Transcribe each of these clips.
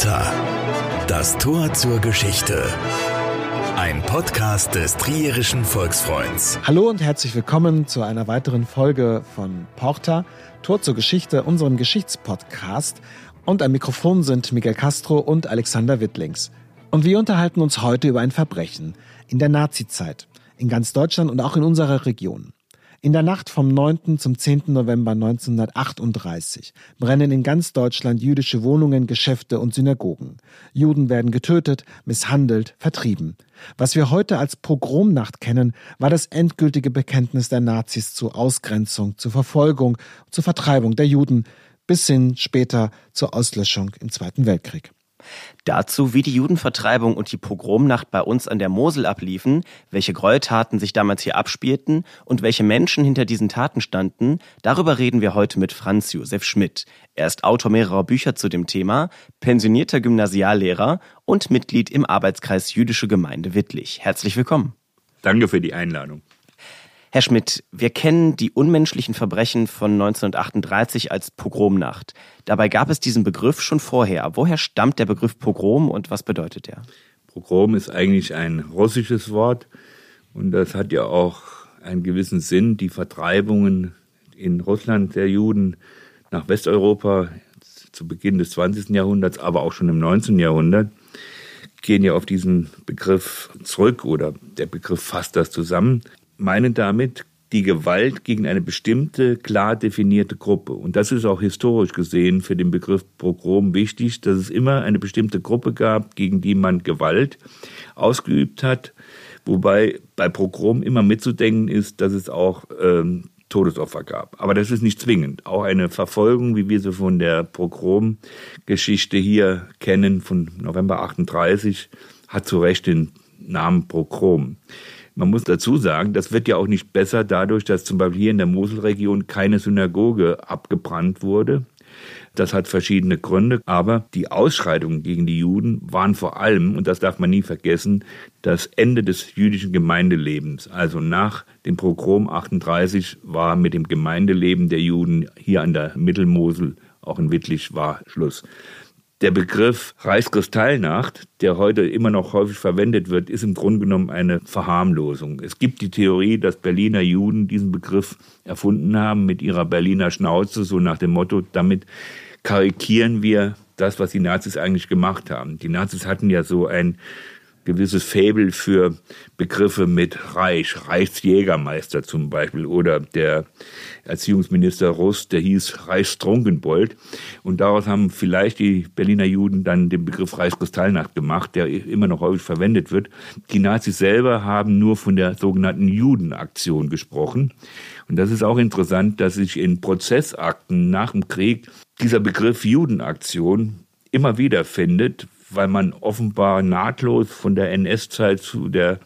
Porta. Das Tor zur Geschichte. Ein Podcast des Trierischen Volksfreunds. Hallo und herzlich willkommen zu einer weiteren Folge von Porta, Tor zur Geschichte, unserem Geschichtspodcast. Und am Mikrofon sind Miguel Castro und Alexander Wittlings. Und wir unterhalten uns heute über ein Verbrechen in der Nazizeit, in ganz Deutschland und auch in unserer Region. In der Nacht vom 9. zum 10. November 1938 brennen in ganz Deutschland jüdische Wohnungen, Geschäfte und Synagogen. Juden werden getötet, misshandelt, vertrieben. Was wir heute als Pogromnacht kennen, war das endgültige Bekenntnis der Nazis zur Ausgrenzung, zur Verfolgung, zur Vertreibung der Juden bis hin später zur Auslöschung im Zweiten Weltkrieg. Dazu, wie die Judenvertreibung und die Pogromnacht bei uns an der Mosel abliefen, welche Gräueltaten sich damals hier abspielten und welche Menschen hinter diesen Taten standen, darüber reden wir heute mit Franz Josef Schmidt. Er ist Autor mehrerer Bücher zu dem Thema, pensionierter Gymnasiallehrer und Mitglied im Arbeitskreis Jüdische Gemeinde Wittlich. Herzlich willkommen. Danke für die Einladung. Herr Schmidt, wir kennen die unmenschlichen Verbrechen von 1938 als Pogromnacht. Dabei gab es diesen Begriff schon vorher. Woher stammt der Begriff Pogrom und was bedeutet er? Pogrom ist eigentlich ein russisches Wort und das hat ja auch einen gewissen Sinn. Die Vertreibungen in Russland der Juden nach Westeuropa zu Beginn des 20. Jahrhunderts, aber auch schon im 19. Jahrhundert, gehen ja auf diesen Begriff zurück oder der Begriff fasst das zusammen meinen damit die Gewalt gegen eine bestimmte, klar definierte Gruppe. Und das ist auch historisch gesehen für den Begriff Pogrom wichtig, dass es immer eine bestimmte Gruppe gab, gegen die man Gewalt ausgeübt hat. Wobei bei Pogrom immer mitzudenken ist, dass es auch ähm, Todesopfer gab. Aber das ist nicht zwingend. Auch eine Verfolgung, wie wir sie von der Pogrom-Geschichte hier kennen, von November 38, hat zu Recht den Namen Pogrom. Man muss dazu sagen, das wird ja auch nicht besser dadurch, dass zum Beispiel hier in der Moselregion keine Synagoge abgebrannt wurde. Das hat verschiedene Gründe, aber die Ausschreitungen gegen die Juden waren vor allem, und das darf man nie vergessen, das Ende des jüdischen Gemeindelebens. Also nach dem Pogrom 38 war mit dem Gemeindeleben der Juden hier an der Mittelmosel, auch in Wittlich, war Schluss. Der Begriff Reichskristallnacht, der heute immer noch häufig verwendet wird, ist im Grunde genommen eine Verharmlosung. Es gibt die Theorie, dass Berliner Juden diesen Begriff erfunden haben mit ihrer Berliner Schnauze, so nach dem Motto, damit karikieren wir das, was die Nazis eigentlich gemacht haben. Die Nazis hatten ja so ein gewisses Fabel für Begriffe mit Reich, Reichsjägermeister zum Beispiel oder der Erziehungsminister Russ, der hieß Reichstrunkenbold. Und daraus haben vielleicht die Berliner Juden dann den Begriff Reichskristallnacht gemacht, der immer noch häufig verwendet wird. Die Nazis selber haben nur von der sogenannten Judenaktion gesprochen. Und das ist auch interessant, dass sich in Prozessakten nach dem Krieg dieser Begriff Judenaktion immer wieder findet, weil man offenbar nahtlos von der NS-Zeit zu der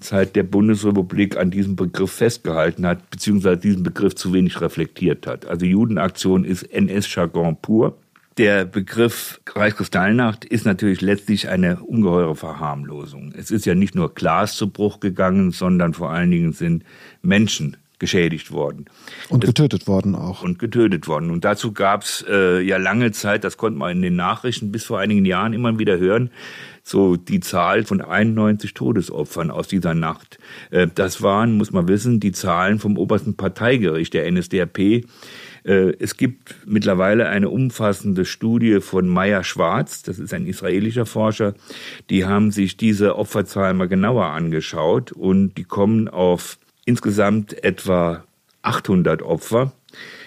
Zeit der Bundesrepublik an diesem Begriff festgehalten hat, beziehungsweise diesen Begriff zu wenig reflektiert hat. Also Judenaktion ist NS-Jargon pur. Der Begriff Reichskristallnacht ist natürlich letztlich eine ungeheure Verharmlosung. Es ist ja nicht nur Glas zu Bruch gegangen, sondern vor allen Dingen sind Menschen geschädigt worden. Und getötet worden auch. Und getötet worden. Und dazu gab es äh, ja lange Zeit, das konnte man in den Nachrichten bis vor einigen Jahren immer wieder hören, so die Zahl von 91 Todesopfern aus dieser Nacht. Äh, das waren, muss man wissen, die Zahlen vom obersten Parteigericht der NSDAP. Äh, es gibt mittlerweile eine umfassende Studie von Meyer Schwarz, das ist ein israelischer Forscher, die haben sich diese Opferzahlen mal genauer angeschaut und die kommen auf insgesamt etwa 800 Opfer,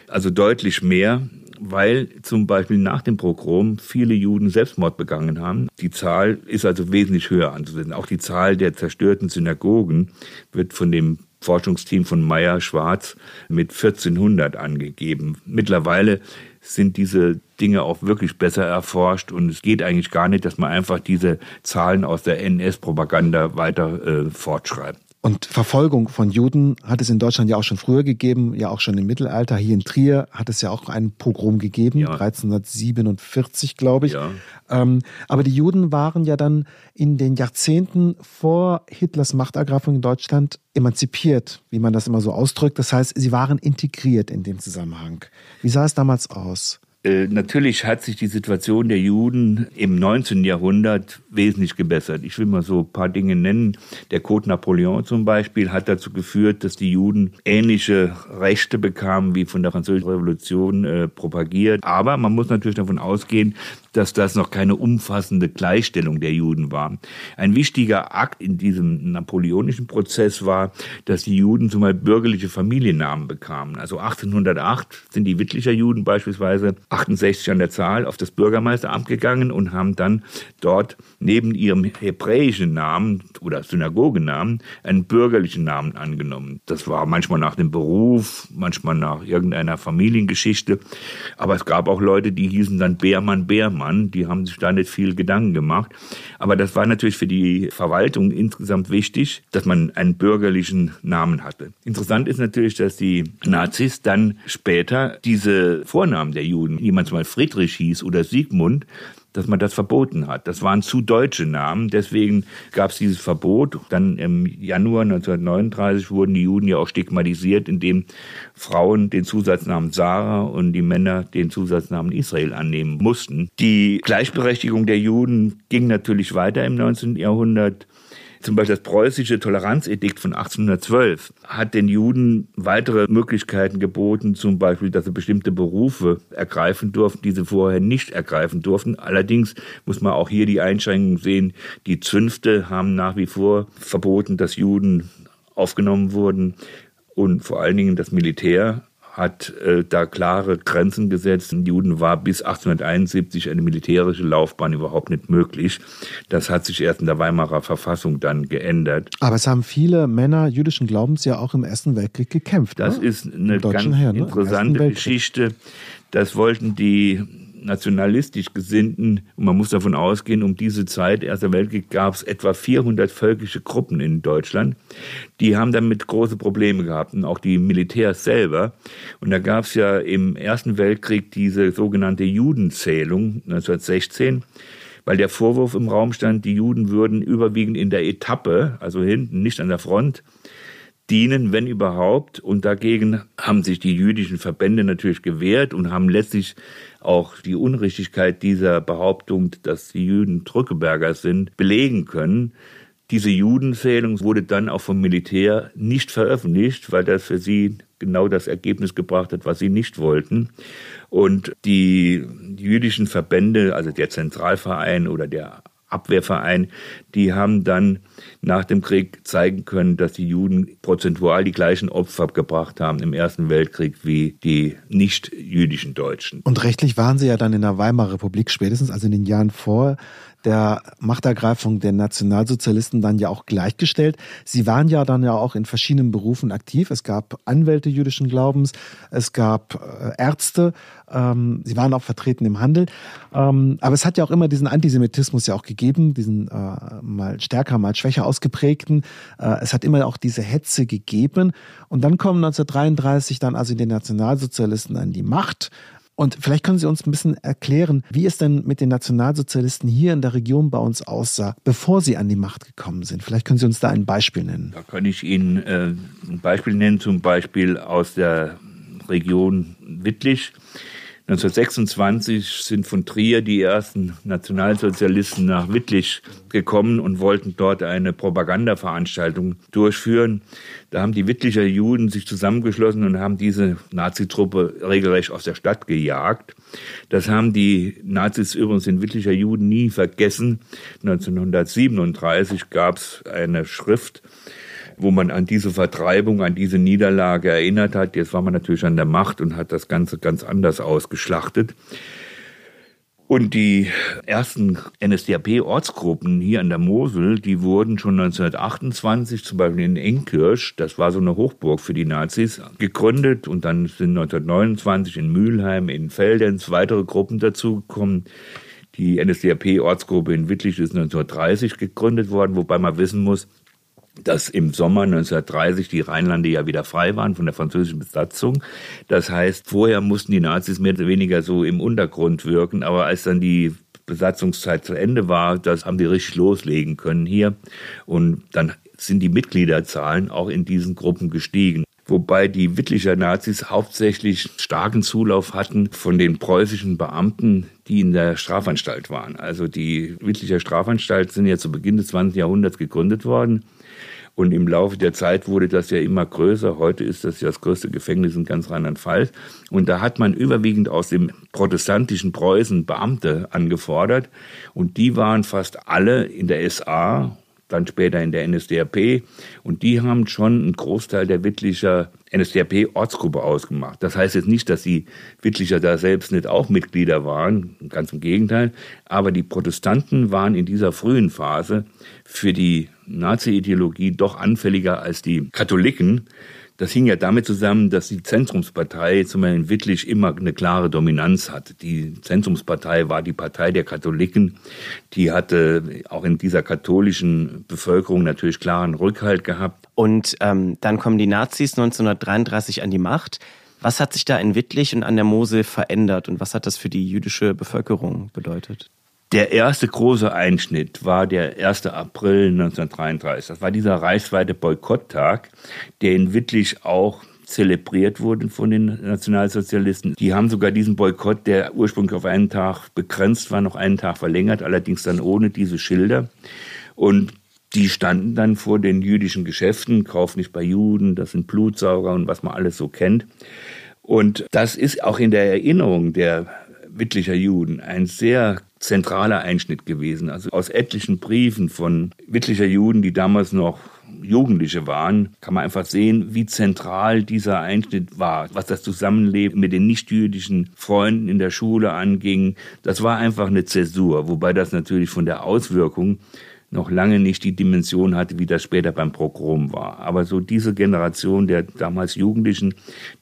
also deutlich mehr, weil zum Beispiel nach dem Pogrom viele Juden Selbstmord begangen haben. Die Zahl ist also wesentlich höher anzusehen. Auch die Zahl der zerstörten Synagogen wird von dem Forschungsteam von Meyer Schwarz mit 1400 angegeben. Mittlerweile sind diese Dinge auch wirklich besser erforscht und es geht eigentlich gar nicht, dass man einfach diese Zahlen aus der NS-Propaganda weiter äh, fortschreibt. Und Verfolgung von Juden hat es in Deutschland ja auch schon früher gegeben, ja auch schon im Mittelalter. Hier in Trier hat es ja auch einen Pogrom gegeben, ja. 1347, glaube ich. Ja. Ähm, aber die Juden waren ja dann in den Jahrzehnten vor Hitlers Machtergreifung in Deutschland emanzipiert, wie man das immer so ausdrückt. Das heißt, sie waren integriert in dem Zusammenhang. Wie sah es damals aus? Äh, natürlich hat sich die Situation der Juden im 19. Jahrhundert wesentlich gebessert. Ich will mal so ein paar Dinge nennen. Der Code Napoleon zum Beispiel hat dazu geführt, dass die Juden ähnliche Rechte bekamen wie von der Französischen Revolution äh, propagiert. Aber man muss natürlich davon ausgehen, dass das noch keine umfassende Gleichstellung der Juden war. Ein wichtiger Akt in diesem napoleonischen Prozess war, dass die Juden zumal bürgerliche Familiennamen bekamen. Also 1808 sind die Wittlicher Juden beispielsweise 68 an der Zahl auf das Bürgermeisteramt gegangen und haben dann dort neben ihrem hebräischen Namen oder Synagogenamen einen bürgerlichen Namen angenommen. Das war manchmal nach dem Beruf, manchmal nach irgendeiner Familiengeschichte. Aber es gab auch Leute, die hießen dann Beermann, Beermann. Die haben sich da nicht viel Gedanken gemacht. Aber das war natürlich für die Verwaltung insgesamt wichtig, dass man einen bürgerlichen Namen hatte. Interessant ist natürlich, dass die Nazis dann später diese Vornamen der Juden zum Beispiel Friedrich hieß oder Siegmund, dass man das verboten hat. Das waren zu deutsche Namen, deswegen gab es dieses Verbot. Dann im Januar 1939 wurden die Juden ja auch stigmatisiert, indem Frauen den Zusatznamen Sarah und die Männer den Zusatznamen Israel annehmen mussten. Die Gleichberechtigung der Juden ging natürlich weiter im 19. Jahrhundert. Zum Beispiel das preußische Toleranzedikt von 1812 hat den Juden weitere Möglichkeiten geboten, zum Beispiel, dass sie bestimmte Berufe ergreifen durften, die sie vorher nicht ergreifen durften. Allerdings muss man auch hier die Einschränkung sehen, die Zünfte haben nach wie vor verboten, dass Juden aufgenommen wurden und vor allen Dingen das Militär hat äh, da klare Grenzen gesetzt. In Juden war bis 1871 eine militärische Laufbahn überhaupt nicht möglich. Das hat sich erst in der Weimarer Verfassung dann geändert. Aber es haben viele Männer jüdischen Glaubens ja auch im Ersten Weltkrieg gekämpft. Das ne? ist eine ganz Heer, ne? interessante Geschichte. Das wollten die nationalistisch Gesinnten, und man muss davon ausgehen, um diese Zeit, Erster Weltkrieg, gab es etwa 400 völkische Gruppen in Deutschland. Die haben damit große Probleme gehabt und auch die Militärs selber. Und da gab es ja im Ersten Weltkrieg diese sogenannte Judenzählung 1916 weil der Vorwurf im Raum stand, die Juden würden überwiegend in der Etappe, also hinten, nicht an der Front, dienen, wenn überhaupt. Und dagegen haben sich die jüdischen Verbände natürlich gewehrt und haben letztlich auch die Unrichtigkeit dieser Behauptung, dass die Juden Drückeberger sind, belegen können. Diese Judenzählung wurde dann auch vom Militär nicht veröffentlicht, weil das für sie genau das Ergebnis gebracht hat, was sie nicht wollten. Und die jüdischen Verbände, also der Zentralverein oder der Abwehrverein, die haben dann nach dem Krieg zeigen können, dass die Juden prozentual die gleichen Opfer gebracht haben im Ersten Weltkrieg wie die nicht-jüdischen Deutschen. Und rechtlich waren sie ja dann in der Weimarer Republik spätestens, also in den Jahren vor der Machtergreifung der Nationalsozialisten dann ja auch gleichgestellt. Sie waren ja dann ja auch in verschiedenen Berufen aktiv. Es gab Anwälte jüdischen Glaubens, es gab äh, Ärzte, ähm, sie waren auch vertreten im Handel. Ähm, aber es hat ja auch immer diesen Antisemitismus ja auch gegeben, diesen äh, mal stärker, mal schwächer ausgeprägten. Äh, es hat immer auch diese Hetze gegeben. Und dann kommen 1933 dann also die Nationalsozialisten an die Macht. Und vielleicht können Sie uns ein bisschen erklären, wie es denn mit den Nationalsozialisten hier in der Region bei uns aussah, bevor sie an die Macht gekommen sind. Vielleicht können Sie uns da ein Beispiel nennen. Da kann ich Ihnen äh, ein Beispiel nennen, zum Beispiel aus der Region Wittlich. 1926 sind von Trier die ersten Nationalsozialisten nach Wittlich gekommen und wollten dort eine Propagandaveranstaltung durchführen. Da haben die Wittlicher Juden sich zusammengeschlossen und haben diese Nazitruppe regelrecht aus der Stadt gejagt. Das haben die Nazis übrigens in Wittlicher Juden nie vergessen. 1937 gab es eine Schrift, wo man an diese Vertreibung, an diese Niederlage erinnert hat. Jetzt war man natürlich an der Macht und hat das Ganze ganz anders ausgeschlachtet. Und die ersten NSDAP-Ortsgruppen hier an der Mosel, die wurden schon 1928, zum Beispiel in Enkirch, das war so eine Hochburg für die Nazis, gegründet. Und dann sind 1929 in Mülheim, in Feldenz weitere Gruppen dazugekommen. Die NSDAP-Ortsgruppe in Wittlich ist 1930 gegründet worden, wobei man wissen muss, dass im Sommer 1930 die Rheinlande ja wieder frei waren von der französischen Besatzung. Das heißt, vorher mussten die Nazis mehr oder weniger so im Untergrund wirken, aber als dann die Besatzungszeit zu Ende war, das haben die richtig loslegen können hier und dann sind die Mitgliederzahlen auch in diesen Gruppen gestiegen. wobei die Wittlicher Nazis hauptsächlich starken Zulauf hatten von den preußischen Beamten, die in der Strafanstalt waren. Also die Wittlicher Strafanstalt sind ja zu Beginn des 20. Jahrhunderts gegründet worden. Und im Laufe der Zeit wurde das ja immer größer. Heute ist das ja das größte Gefängnis in ganz Rheinland-Pfalz. Und da hat man überwiegend aus dem protestantischen Preußen Beamte angefordert. Und die waren fast alle in der SA dann später in der NSDAP. Und die haben schon einen Großteil der Wittlicher NSDAP-Ortsgruppe ausgemacht. Das heißt jetzt nicht, dass die Wittlicher da selbst nicht auch Mitglieder waren, ganz im Gegenteil. Aber die Protestanten waren in dieser frühen Phase für die Nazi-Ideologie doch anfälliger als die Katholiken. Das hing ja damit zusammen, dass die Zentrumspartei zum Beispiel in Wittlich immer eine klare Dominanz hatte. Die Zentrumspartei war die Partei der Katholiken. Die hatte auch in dieser katholischen Bevölkerung natürlich klaren Rückhalt gehabt. Und ähm, dann kommen die Nazis 1933 an die Macht. Was hat sich da in Wittlich und an der Mosel verändert und was hat das für die jüdische Bevölkerung bedeutet? Der erste große Einschnitt war der 1. April 1933. Das war dieser reichsweite Boykotttag, der in Wittlich auch zelebriert wurde von den Nationalsozialisten. Die haben sogar diesen Boykott, der ursprünglich auf einen Tag begrenzt war, noch einen Tag verlängert, allerdings dann ohne diese Schilder. Und die standen dann vor den jüdischen Geschäften, kauf nicht bei Juden, das sind Blutsauger und was man alles so kennt. Und das ist auch in der Erinnerung der Wittlicher Juden ein sehr zentraler Einschnitt gewesen. Also aus etlichen Briefen von Wittlicher Juden, die damals noch Jugendliche waren, kann man einfach sehen, wie zentral dieser Einschnitt war, was das Zusammenleben mit den nichtjüdischen Freunden in der Schule anging. Das war einfach eine Zäsur, wobei das natürlich von der Auswirkung noch lange nicht die Dimension hatte, wie das später beim Pogrom war. Aber so diese Generation der damals Jugendlichen,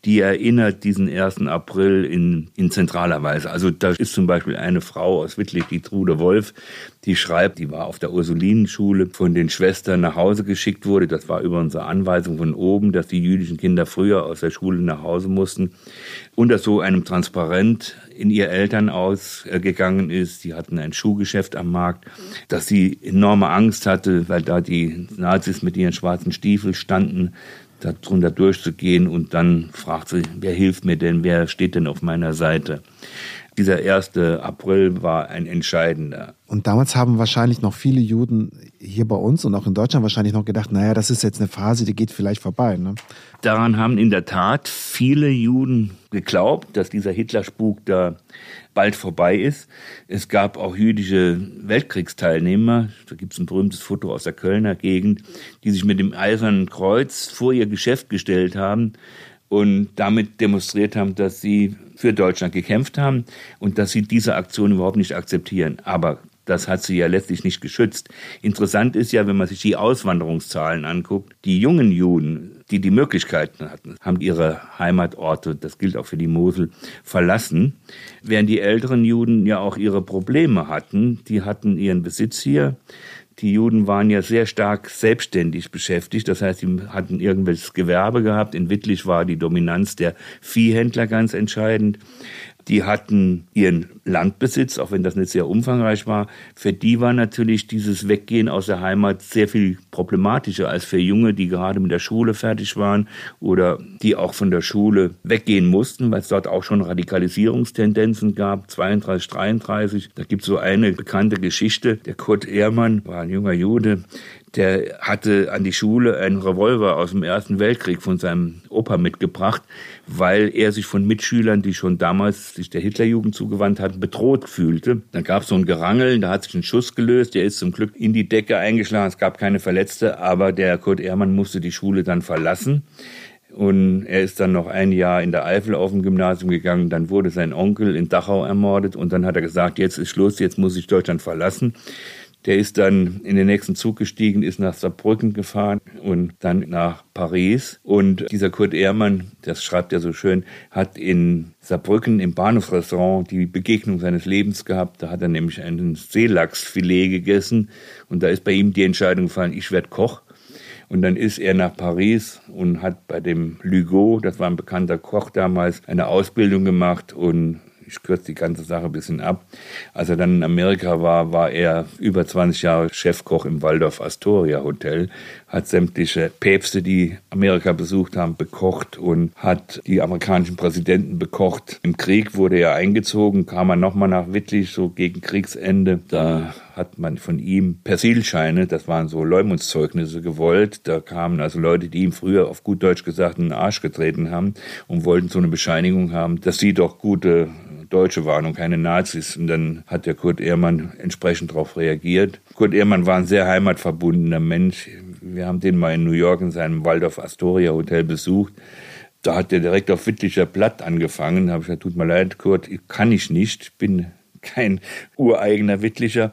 die erinnert diesen 1. April in, in zentraler Weise. Also da ist zum Beispiel eine Frau aus Wittlich, die Trude Wolf, die schreibt, die war auf der Ursulinenschule, von den Schwestern nach Hause geschickt wurde. Das war über unsere Anweisung von oben, dass die jüdischen Kinder früher aus der Schule nach Hause mussten. Unter so einem Transparent in ihr Elternhaus gegangen ist. Sie hatten ein Schuhgeschäft am Markt, dass sie enorme Angst hatte, weil da die Nazis mit ihren schwarzen Stiefeln standen, darunter durchzugehen. Und dann fragt sie, wer hilft mir denn, wer steht denn auf meiner Seite? Dieser 1. April war ein entscheidender. Und damals haben wahrscheinlich noch viele Juden hier bei uns und auch in Deutschland wahrscheinlich noch gedacht, naja, das ist jetzt eine Phase, die geht vielleicht vorbei. Ne? Daran haben in der Tat viele Juden geglaubt, dass dieser Hitlerspuk da bald vorbei ist. Es gab auch jüdische Weltkriegsteilnehmer, da gibt es ein berühmtes Foto aus der Kölner Gegend, die sich mit dem Eisernen Kreuz vor ihr Geschäft gestellt haben und damit demonstriert haben, dass sie für Deutschland gekämpft haben und dass sie diese Aktion überhaupt nicht akzeptieren. Aber das hat sie ja letztlich nicht geschützt. Interessant ist ja, wenn man sich die Auswanderungszahlen anguckt, die jungen Juden, die die Möglichkeiten hatten, haben ihre Heimatorte, das gilt auch für die Mosel, verlassen, während die älteren Juden ja auch ihre Probleme hatten. Die hatten ihren Besitz hier, die Juden waren ja sehr stark selbstständig beschäftigt. Das heißt, sie hatten irgendwelches Gewerbe gehabt. In Wittlich war die Dominanz der Viehhändler ganz entscheidend. Die hatten ihren Landbesitz, auch wenn das nicht sehr umfangreich war. Für die war natürlich dieses Weggehen aus der Heimat sehr viel problematischer als für Junge, die gerade mit der Schule fertig waren oder die auch von der Schule weggehen mussten, weil es dort auch schon Radikalisierungstendenzen gab, 32, 33. Da gibt es so eine bekannte Geschichte. Der Kurt Ehrmann war ein junger Jude, der hatte an die Schule einen Revolver aus dem Ersten Weltkrieg von seinem Opa mitgebracht, weil er sich von Mitschülern, die schon damals sich der Hitlerjugend zugewandt hatten, bedroht fühlte. Dann gab es so ein Gerangel, da hat sich ein Schuss gelöst, der ist zum Glück in die Decke eingeschlagen, es gab keine Verletzte, aber der Kurt Ehrmann musste die Schule dann verlassen. Und er ist dann noch ein Jahr in der Eifel auf dem Gymnasium gegangen. Dann wurde sein Onkel in Dachau ermordet. Und dann hat er gesagt, jetzt ist Schluss, jetzt muss ich Deutschland verlassen. Der ist dann in den nächsten Zug gestiegen, ist nach Saarbrücken gefahren und dann nach Paris. Und dieser Kurt Ehrmann, das schreibt er so schön, hat in Saarbrücken im Bahnhofsrestaurant die Begegnung seines Lebens gehabt. Da hat er nämlich ein Seelachsfilet gegessen und da ist bei ihm die Entscheidung gefallen, ich werde Koch. Und dann ist er nach Paris und hat bei dem Lugo, das war ein bekannter Koch damals, eine Ausbildung gemacht und ich kürze die ganze Sache ein bisschen ab. Als er dann in Amerika war, war er über 20 Jahre Chefkoch im Waldorf Astoria Hotel, hat sämtliche Päpste, die Amerika besucht haben, bekocht und hat die amerikanischen Präsidenten bekocht. Im Krieg wurde er eingezogen, kam er nochmal nach Wittlich, so gegen Kriegsende. Da hat man von ihm Persilscheine, das waren so Leumundszeugnisse gewollt. Da kamen also Leute, die ihm früher auf gut Deutsch gesagt einen Arsch getreten haben und wollten so eine Bescheinigung haben, dass sie doch gute Deutsche waren und keine Nazis. Und dann hat der Kurt Ehrmann entsprechend darauf reagiert. Kurt Ehrmann war ein sehr heimatverbundener Mensch. Wir haben den mal in New York in seinem Waldorf Astoria Hotel besucht. Da hat er direkt auf Wittlicher Blatt angefangen. Da habe ich gesagt, tut mir leid, Kurt, kann ich nicht, bin kein ureigener Wittlicher.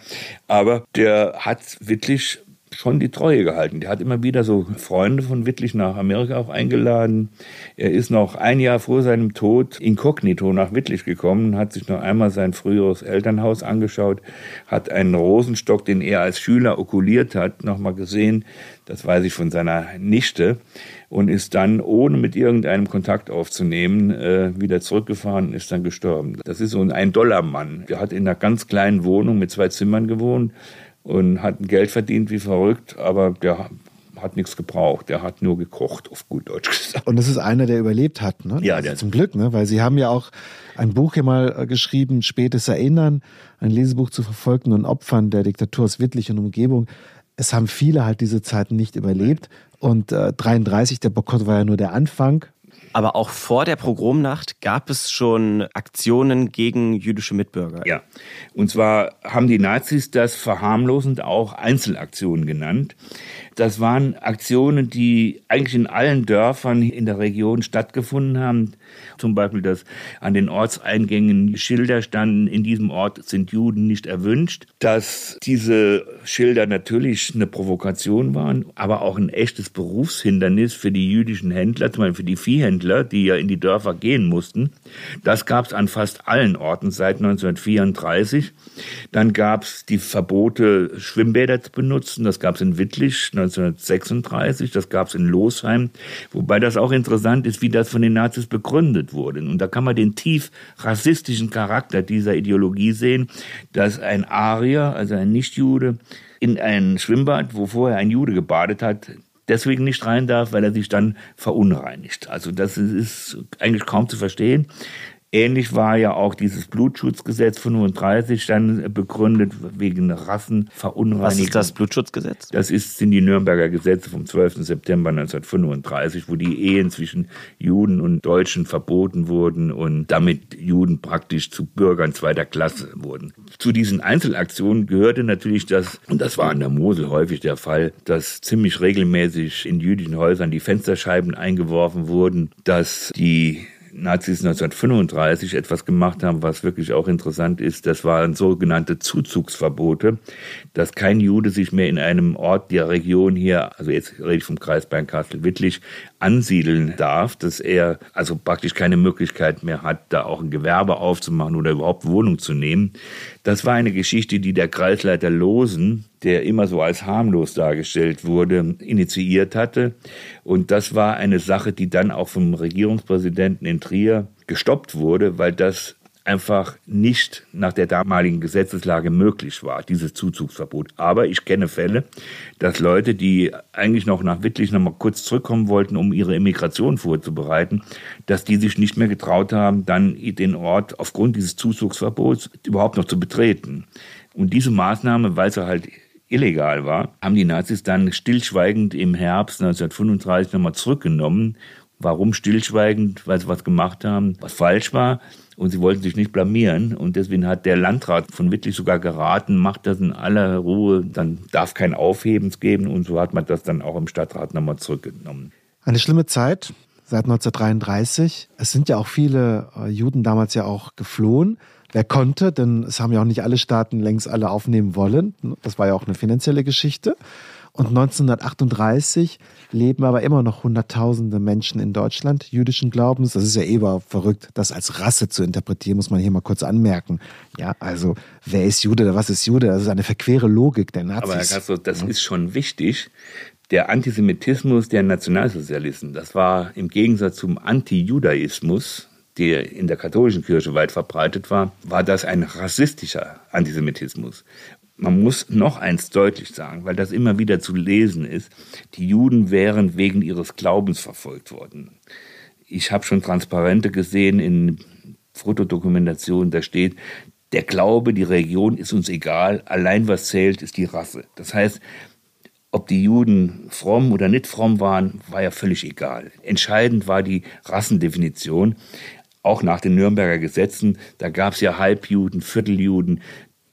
Aber der hat Wittlich schon die Treue gehalten. Der hat immer wieder so Freunde von Wittlich nach Amerika auch eingeladen. Er ist noch ein Jahr vor seinem Tod inkognito nach Wittlich gekommen, hat sich noch einmal sein früheres Elternhaus angeschaut, hat einen Rosenstock, den er als Schüler okuliert hat, nochmal gesehen. Das weiß ich von seiner Nichte und ist dann, ohne mit irgendeinem Kontakt aufzunehmen, äh, wieder zurückgefahren und ist dann gestorben. Das ist so ein Ein-Dollar-Mann. Der hat in einer ganz kleinen Wohnung mit zwei Zimmern gewohnt, und hat Geld verdient wie verrückt, aber der hat nichts gebraucht. Der hat nur gekocht, auf gut Deutsch gesagt. Und das ist einer, der überlebt hat, ne? Ja, also der zum Glück, ne? Weil Sie haben ja auch ein Buch hier mal äh, geschrieben, Spätes Erinnern, ein Lesebuch zu Verfolgten und Opfern der Diktatur aus Wittlich und Umgebung. Es haben viele halt diese Zeiten nicht überlebt. Und äh, 33, der Boykott war ja nur der Anfang. Aber auch vor der Pogromnacht gab es schon Aktionen gegen jüdische Mitbürger. Ja, und zwar haben die Nazis das verharmlosend auch Einzelaktionen genannt. Das waren Aktionen, die eigentlich in allen Dörfern in der Region stattgefunden haben. Zum Beispiel, dass an den Ortseingängen Schilder standen, in diesem Ort sind Juden nicht erwünscht. Dass diese Schilder natürlich eine Provokation waren, aber auch ein echtes Berufshindernis für die jüdischen Händler, zum Beispiel für die Viehhändler, die ja in die Dörfer gehen mussten. Das gab es an fast allen Orten seit 1934. Dann gab es die Verbote, Schwimmbäder zu benutzen. Das gab es in Wittlich 1936, das gab es in Losheim. Wobei das auch interessant ist, wie das von den Nazis begründet wurde. Und da kann man den tief rassistischen Charakter dieser Ideologie sehen, dass ein Arier, also ein Nichtjude, in ein Schwimmbad, wo vorher ein Jude gebadet hat, deswegen nicht rein darf, weil er sich dann verunreinigt. Also das ist eigentlich kaum zu verstehen. Ähnlich war ja auch dieses Blutschutzgesetz 35 dann begründet wegen Rassenverunreinigung. Was ist das Blutschutzgesetz? Das ist, sind die Nürnberger Gesetze vom 12. September 1935, wo die Ehen zwischen Juden und Deutschen verboten wurden und damit Juden praktisch zu Bürgern zweiter Klasse wurden. Zu diesen Einzelaktionen gehörte natürlich das, und das war in der Mosel häufig der Fall, dass ziemlich regelmäßig in jüdischen Häusern die Fensterscheiben eingeworfen wurden, dass die Nazis 1935 etwas gemacht haben, was wirklich auch interessant ist. Das waren sogenannte Zuzugsverbote, dass kein Jude sich mehr in einem Ort der Region hier, also jetzt rede ich vom Kreis Bernkastel-Wittlich, ansiedeln darf, dass er also praktisch keine Möglichkeit mehr hat, da auch ein Gewerbe aufzumachen oder überhaupt Wohnung zu nehmen. Das war eine Geschichte, die der Kreisleiter Losen, der immer so als harmlos dargestellt wurde, initiiert hatte. Und das war eine Sache, die dann auch vom Regierungspräsidenten in Trier gestoppt wurde, weil das einfach nicht nach der damaligen Gesetzeslage möglich war, dieses Zuzugsverbot. Aber ich kenne Fälle, dass Leute, die eigentlich noch nach Wittlich noch mal kurz zurückkommen wollten, um ihre Immigration vorzubereiten, dass die sich nicht mehr getraut haben, dann den Ort aufgrund dieses Zuzugsverbots überhaupt noch zu betreten. Und diese Maßnahme, weil sie halt illegal war, haben die Nazis dann stillschweigend im Herbst 1935 nochmal zurückgenommen. Warum stillschweigend? Weil sie was gemacht haben, was falsch war und sie wollten sich nicht blamieren. Und deswegen hat der Landrat von Wittlich sogar geraten, macht das in aller Ruhe, dann darf kein Aufhebens geben. Und so hat man das dann auch im Stadtrat nochmal zurückgenommen. Eine schlimme Zeit seit 1933. Es sind ja auch viele äh, Juden damals ja auch geflohen. Wer konnte, denn es haben ja auch nicht alle Staaten längst alle aufnehmen wollen. Das war ja auch eine finanzielle Geschichte. Und 1938 leben aber immer noch Hunderttausende Menschen in Deutschland jüdischen Glaubens. Das ist ja eh verrückt, das als Rasse zu interpretieren, muss man hier mal kurz anmerken. Ja, also wer ist Jude, was ist Jude? Das ist eine verquere Logik der Nazis. Aber Herr Castro, das ist schon wichtig. Der Antisemitismus der Nationalsozialisten, das war im Gegensatz zum Antijudaismus, der in der katholischen Kirche weit verbreitet war, war das ein rassistischer Antisemitismus. Man muss noch eins deutlich sagen, weil das immer wieder zu lesen ist, die Juden wären wegen ihres Glaubens verfolgt worden. Ich habe schon Transparente gesehen in Fotodokumentationen, da steht, der Glaube, die Religion ist uns egal, allein was zählt, ist die Rasse. Das heißt, ob die Juden fromm oder nicht fromm waren, war ja völlig egal. Entscheidend war die Rassendefinition. Auch nach den Nürnberger Gesetzen, da gab es ja Halbjuden, Vierteljuden.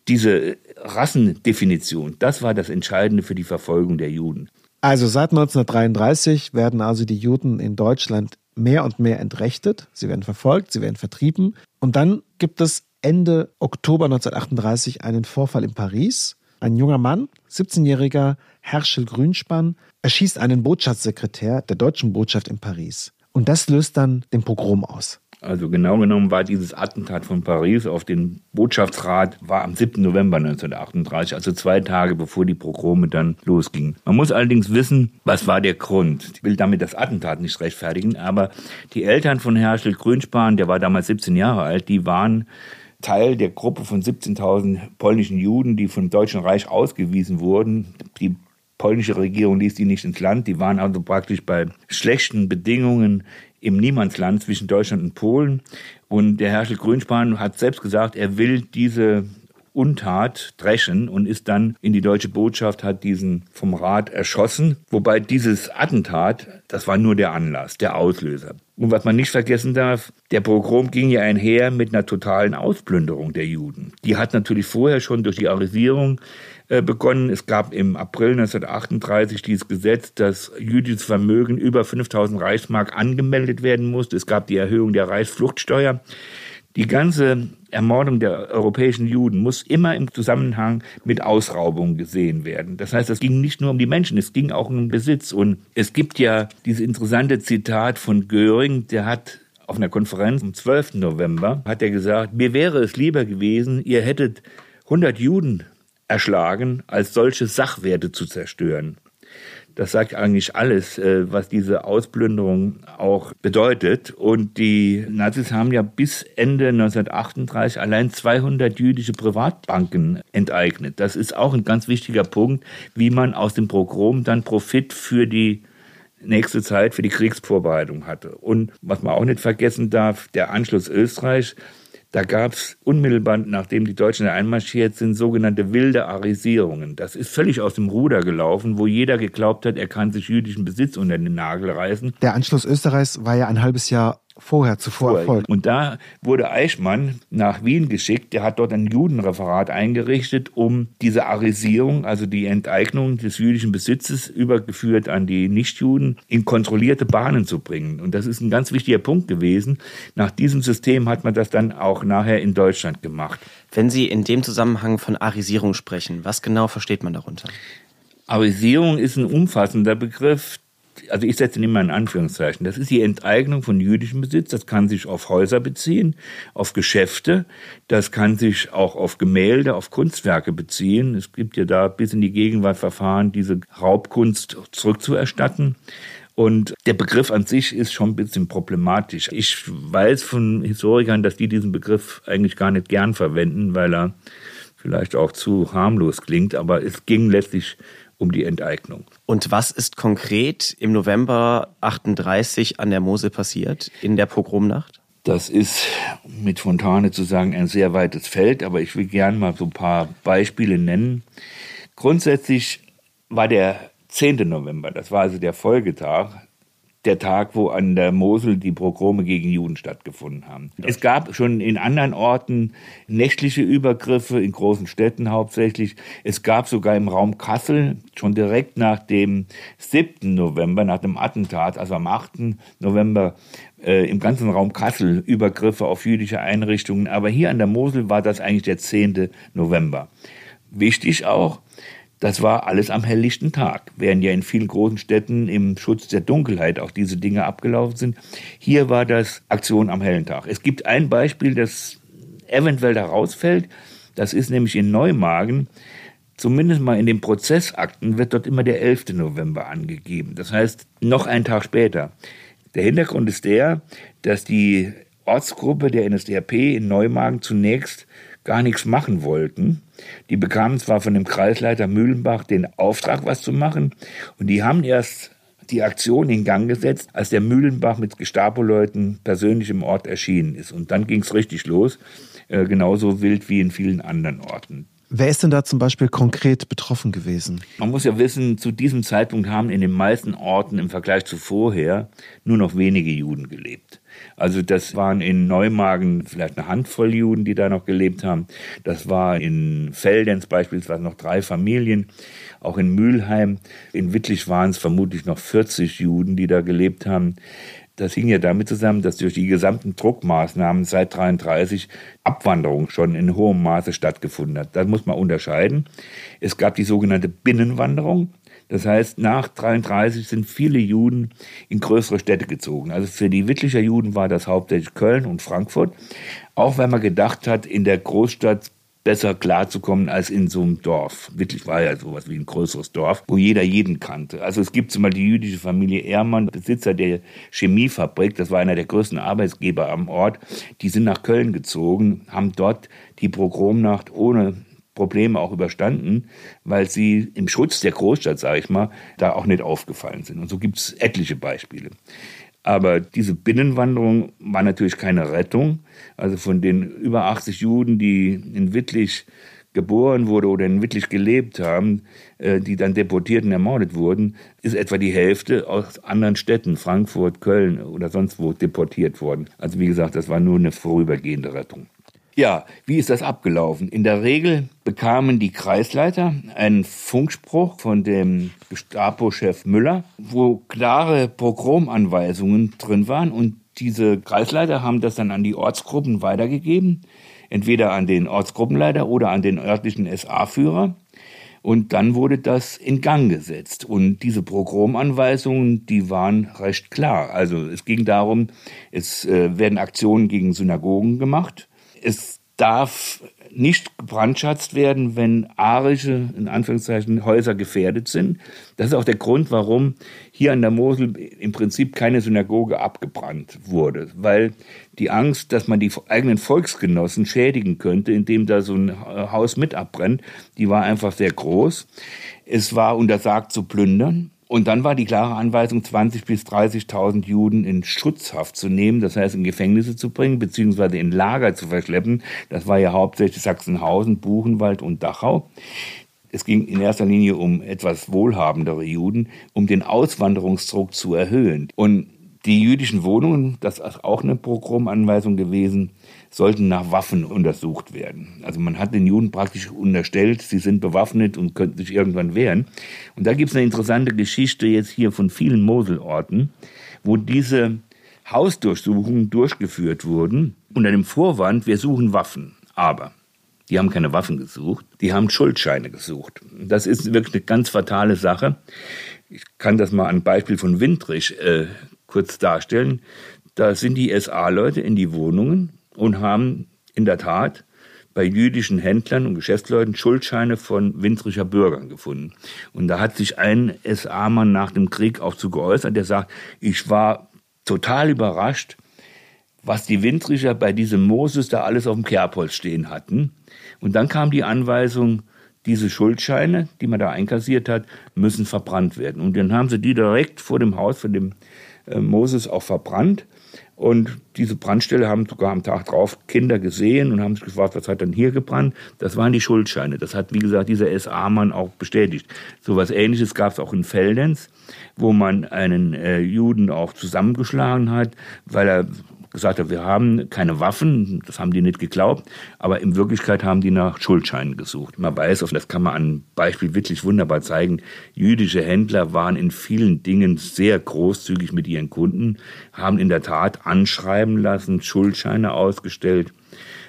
Diese Rassendefinition, das war das Entscheidende für die Verfolgung der Juden. Also seit 1933 werden also die Juden in Deutschland mehr und mehr entrechtet. Sie werden verfolgt, sie werden vertrieben. Und dann gibt es Ende Oktober 1938 einen Vorfall in Paris. Ein junger Mann, 17-jähriger Herschel Grünspann, erschießt einen Botschaftssekretär der deutschen Botschaft in Paris. Und das löst dann den Pogrom aus. Also genau genommen war dieses Attentat von Paris auf den Botschaftsrat war am 7. November 1938, also zwei Tage bevor die Pogrome dann losgingen. Man muss allerdings wissen, was war der Grund. Ich will damit das Attentat nicht rechtfertigen, aber die Eltern von Herschel Grünspan, der war damals 17 Jahre alt, die waren Teil der Gruppe von 17.000 polnischen Juden, die vom Deutschen Reich ausgewiesen wurden. Die polnische Regierung ließ die nicht ins Land. Die waren also praktisch bei schlechten Bedingungen im Niemandsland zwischen Deutschland und Polen. Und der Herrscher Grünspan hat selbst gesagt, er will diese Untat dreschen und ist dann in die deutsche Botschaft, hat diesen vom Rat erschossen. Wobei dieses Attentat, das war nur der Anlass, der Auslöser. Und was man nicht vergessen darf, der Pogrom ging ja einher mit einer totalen Ausplünderung der Juden. Die hat natürlich vorher schon durch die Arisierung äh, begonnen. Es gab im April 1938 dieses Gesetz, dass jüdisches Vermögen über 5000 Reichsmark angemeldet werden musste. Es gab die Erhöhung der Reichsfluchtsteuer. Die ganze Ermordung der europäischen Juden muss immer im Zusammenhang mit Ausraubung gesehen werden. Das heißt, es ging nicht nur um die Menschen, es ging auch um den Besitz. Und es gibt ja dieses interessante Zitat von Göring, der hat auf einer Konferenz am 12. November, hat er gesagt, mir wäre es lieber gewesen, ihr hättet 100 Juden erschlagen, als solche Sachwerte zu zerstören. Das sagt eigentlich alles, äh, was diese Ausplünderung auch bedeutet. Und die Nazis haben ja bis Ende 1938 allein 200 jüdische Privatbanken enteignet. Das ist auch ein ganz wichtiger Punkt, wie man aus dem Pogrom dann Profit für die nächste Zeit für die Kriegsvorbereitung hatte. Und was man auch nicht vergessen darf, der Anschluss Österreichs da gab es unmittelbar, nachdem die Deutschen einmarschiert sind, sogenannte wilde Arisierungen. Das ist völlig aus dem Ruder gelaufen, wo jeder geglaubt hat, er kann sich jüdischen Besitz unter den Nagel reißen. Der Anschluss Österreichs war ja ein halbes Jahr vorher zuvor erfolgt. Und da wurde Eichmann nach Wien geschickt. Der hat dort ein Judenreferat eingerichtet, um diese Arisierung, also die Enteignung des jüdischen Besitzes, übergeführt an die Nichtjuden, in kontrollierte Bahnen zu bringen. Und das ist ein ganz wichtiger Punkt gewesen. Nach diesem System hat man das dann auch nachher in Deutschland gemacht. Wenn Sie in dem Zusammenhang von Arisierung sprechen, was genau versteht man darunter? Arisierung ist ein umfassender Begriff, also ich setze ihn immer in Anführungszeichen, das ist die Enteignung von jüdischem Besitz. Das kann sich auf Häuser beziehen, auf Geschäfte, das kann sich auch auf Gemälde, auf Kunstwerke beziehen. Es gibt ja da bis in die Gegenwart Verfahren, diese Raubkunst zurückzuerstatten. Und der Begriff an sich ist schon ein bisschen problematisch. Ich weiß von Historikern, dass die diesen Begriff eigentlich gar nicht gern verwenden, weil er vielleicht auch zu harmlos klingt, aber es ging letztlich um die Enteignung. Und was ist konkret im November 38 an der Mosel passiert in der Pogromnacht? Das ist mit Fontane zu sagen ein sehr weites Feld, aber ich will gerne mal so ein paar Beispiele nennen. Grundsätzlich war der 10. November, das war also der Folgetag, der Tag, wo an der Mosel die Pogrome gegen Juden stattgefunden haben. Es gab schon in anderen Orten nächtliche Übergriffe, in großen Städten hauptsächlich. Es gab sogar im Raum Kassel schon direkt nach dem 7. November, nach dem Attentat, also am 8. November, äh, im ganzen Raum Kassel Übergriffe auf jüdische Einrichtungen. Aber hier an der Mosel war das eigentlich der 10. November. Wichtig auch, das war alles am helllichten Tag, während ja in vielen großen Städten im Schutz der Dunkelheit auch diese Dinge abgelaufen sind. Hier war das Aktion am hellen Tag. Es gibt ein Beispiel, das eventuell herausfällt. Das ist nämlich in Neumagen. Zumindest mal in den Prozessakten wird dort immer der 11. November angegeben. Das heißt, noch einen Tag später. Der Hintergrund ist der, dass die Ortsgruppe der NSDAP in Neumagen zunächst gar nichts machen wollten. Die bekamen zwar von dem Kreisleiter Mühlenbach den Auftrag, was zu machen, und die haben erst die Aktion in Gang gesetzt, als der Mühlenbach mit Gestapo-Leuten persönlich im Ort erschienen ist. Und dann ging es richtig los, äh, genauso wild wie in vielen anderen Orten. Wer ist denn da zum Beispiel konkret betroffen gewesen? Man muss ja wissen, zu diesem Zeitpunkt haben in den meisten Orten im Vergleich zu vorher nur noch wenige Juden gelebt. Also das waren in Neumagen vielleicht eine Handvoll Juden, die da noch gelebt haben. Das war in Feldens beispielsweise noch drei Familien. Auch in Mülheim, in Wittlich waren es vermutlich noch 40 Juden, die da gelebt haben. Das hing ja damit zusammen, dass durch die gesamten Druckmaßnahmen seit 33 Abwanderung schon in hohem Maße stattgefunden hat. Das muss man unterscheiden. Es gab die sogenannte Binnenwanderung. Das heißt, nach 33 sind viele Juden in größere Städte gezogen. Also für die Wittlicher Juden war das hauptsächlich Köln und Frankfurt. Auch weil man gedacht hat, in der Großstadt besser klarzukommen als in so einem Dorf. Wirklich war ja sowas wie ein größeres Dorf, wo jeder jeden kannte. Also es gibt zum Beispiel die jüdische Familie Ehrmann, Besitzer der Chemiefabrik, das war einer der größten Arbeitsgeber am Ort. Die sind nach Köln gezogen, haben dort die Pogromnacht ohne Probleme auch überstanden, weil sie im Schutz der Großstadt, sage ich mal, da auch nicht aufgefallen sind. Und so gibt es etliche Beispiele. Aber diese Binnenwanderung war natürlich keine Rettung. Also von den über 80 Juden, die in Wittlich geboren wurden oder in Wittlich gelebt haben, äh, die dann deportiert und ermordet wurden, ist etwa die Hälfte aus anderen Städten, Frankfurt, Köln oder sonst wo deportiert worden. Also wie gesagt, das war nur eine vorübergehende Rettung. Ja, wie ist das abgelaufen? In der Regel bekamen die Kreisleiter einen Funkspruch von dem Gestapo-Chef Müller, wo klare Pogromanweisungen drin waren und diese Kreisleiter haben das dann an die Ortsgruppen weitergegeben, entweder an den Ortsgruppenleiter oder an den örtlichen SA-Führer. Und dann wurde das in Gang gesetzt. Und diese Pogromanweisungen, die waren recht klar. Also es ging darum, es äh, werden Aktionen gegen Synagogen gemacht es darf nicht gebrandschatzt werden, wenn arische, in Anführungszeichen, Häuser gefährdet sind. Das ist auch der Grund, warum hier an der Mosel im Prinzip keine Synagoge abgebrannt wurde, weil die Angst, dass man die eigenen Volksgenossen schädigen könnte, indem da so ein Haus mit abbrennt, die war einfach sehr groß. Es war untersagt zu plündern. Und dann war die klare Anweisung, 20.000 bis 30.000 Juden in Schutzhaft zu nehmen, das heißt in Gefängnisse zu bringen, beziehungsweise in Lager zu verschleppen. Das war ja hauptsächlich Sachsenhausen, Buchenwald und Dachau. Es ging in erster Linie um etwas wohlhabendere Juden, um den Auswanderungsdruck zu erhöhen. Und die jüdischen Wohnungen, das ist auch eine Programmanweisung gewesen, sollten nach Waffen untersucht werden. Also man hat den Juden praktisch unterstellt, sie sind bewaffnet und könnten sich irgendwann wehren. Und da gibt es eine interessante Geschichte jetzt hier von vielen Moselorten, wo diese Hausdurchsuchungen durchgeführt wurden unter dem Vorwand, wir suchen Waffen. Aber die haben keine Waffen gesucht, die haben Schuldscheine gesucht. Das ist wirklich eine ganz fatale Sache. Ich kann das mal an Beispiel von Windrich äh, kurz darstellen. Da sind die SA-Leute in die Wohnungen und haben in der Tat bei jüdischen Händlern und Geschäftsleuten Schuldscheine von Windricher Bürgern gefunden. Und da hat sich ein SA-Mann nach dem Krieg auch zu geäußert, der sagt, ich war total überrascht, was die Windricher bei diesem Moses da alles auf dem Kerbholz stehen hatten. Und dann kam die Anweisung, diese Schuldscheine, die man da einkassiert hat, müssen verbrannt werden. Und dann haben sie die direkt vor dem Haus von dem Moses auch verbrannt. Und diese Brandstelle haben sogar am Tag drauf Kinder gesehen und haben sich gefragt, was hat denn hier gebrannt? Das waren die Schuldscheine. Das hat, wie gesagt, dieser SA-Mann auch bestätigt. So was Ähnliches gab es auch in Feldens, wo man einen äh, Juden auch zusammengeschlagen hat, weil er gesagt hat, wir haben keine Waffen, das haben die nicht geglaubt, aber in Wirklichkeit haben die nach Schuldscheinen gesucht. Man weiß, das kann man an Beispiel wirklich wunderbar zeigen, jüdische Händler waren in vielen Dingen sehr großzügig mit ihren Kunden, haben in der Tat anschreiben lassen, Schuldscheine ausgestellt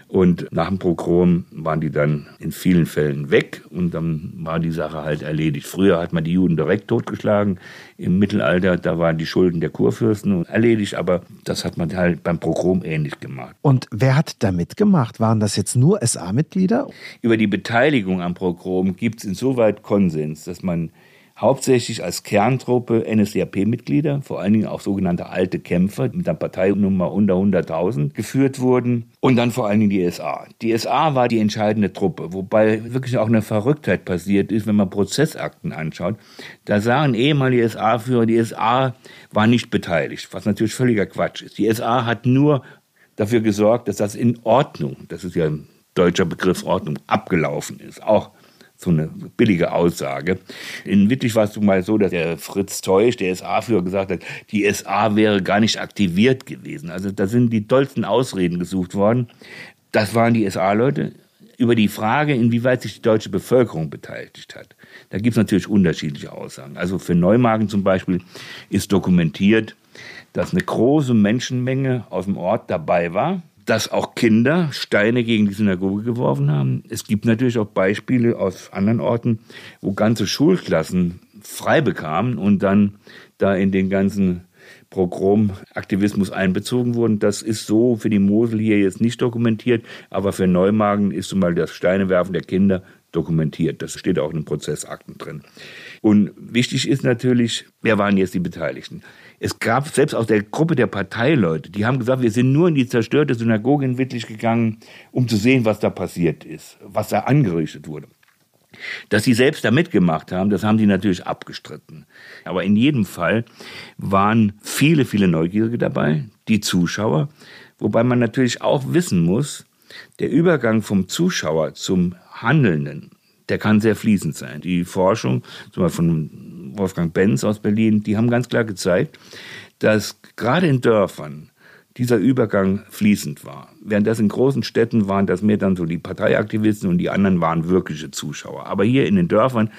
und nach dem Pogrom waren die dann in vielen Fällen weg und dann war die Sache halt erledigt. Früher hat man die Juden direkt totgeschlagen. Im Mittelalter, da waren die Schulden der Kurfürsten erledigt, aber das hat man halt beim Pogrom ähnlich gemacht. Und wer hat da mitgemacht? Waren das jetzt nur SA-Mitglieder? Über die Beteiligung am Pogrom gibt es insoweit Konsens, dass man hauptsächlich als Kerntruppe NSDAP-Mitglieder, vor allen Dingen auch sogenannte alte Kämpfer mit einer Parteinummer unter 100.000 geführt wurden und dann vor allen Dingen die SA. Die SA war die entscheidende Truppe, wobei wirklich auch eine Verrücktheit passiert ist, wenn man Prozessakten anschaut. Da sagen ehemalige SA-Führer, die SA war nicht beteiligt, was natürlich völliger Quatsch ist. Die SA hat nur dafür gesorgt, dass das in Ordnung, das ist ja ein deutscher Begriff Ordnung, abgelaufen ist. Auch so eine billige Aussage. In Wittlich war es mal so, dass der Fritz Teusch, der SA-Führer, gesagt hat, die SA wäre gar nicht aktiviert gewesen. Also da sind die tollsten Ausreden gesucht worden. Das waren die SA-Leute über die Frage, inwieweit sich die deutsche Bevölkerung beteiligt hat. Da gibt es natürlich unterschiedliche Aussagen. Also für Neumagen zum Beispiel ist dokumentiert, dass eine große Menschenmenge aus dem Ort dabei war, dass auch Kinder Steine gegen die Synagoge geworfen haben. Es gibt natürlich auch Beispiele aus anderen Orten, wo ganze Schulklassen frei bekamen und dann da in den ganzen Progromaktivismus einbezogen wurden. Das ist so für die Mosel hier jetzt nicht dokumentiert, aber für Neumagen ist zumal das Steinewerfen der Kinder dokumentiert. Das steht auch in den Prozessakten drin. Und wichtig ist natürlich, wer waren jetzt die Beteiligten? Es gab selbst aus der Gruppe der Parteileute, die haben gesagt, wir sind nur in die zerstörte Synagoge in Wittlich gegangen, um zu sehen, was da passiert ist, was da angerichtet wurde. Dass sie selbst da mitgemacht haben, das haben sie natürlich abgestritten. Aber in jedem Fall waren viele, viele Neugierige dabei, die Zuschauer, wobei man natürlich auch wissen muss, der Übergang vom Zuschauer zum Handelnden, der kann sehr fließend sein. Die Forschung, zum Beispiel von Wolfgang Benz aus Berlin, die haben ganz klar gezeigt, dass gerade in Dörfern dieser Übergang fließend war. Während das in großen Städten waren das mehr dann so die Parteiaktivisten und die anderen waren wirkliche Zuschauer. Aber hier in den Dörfern,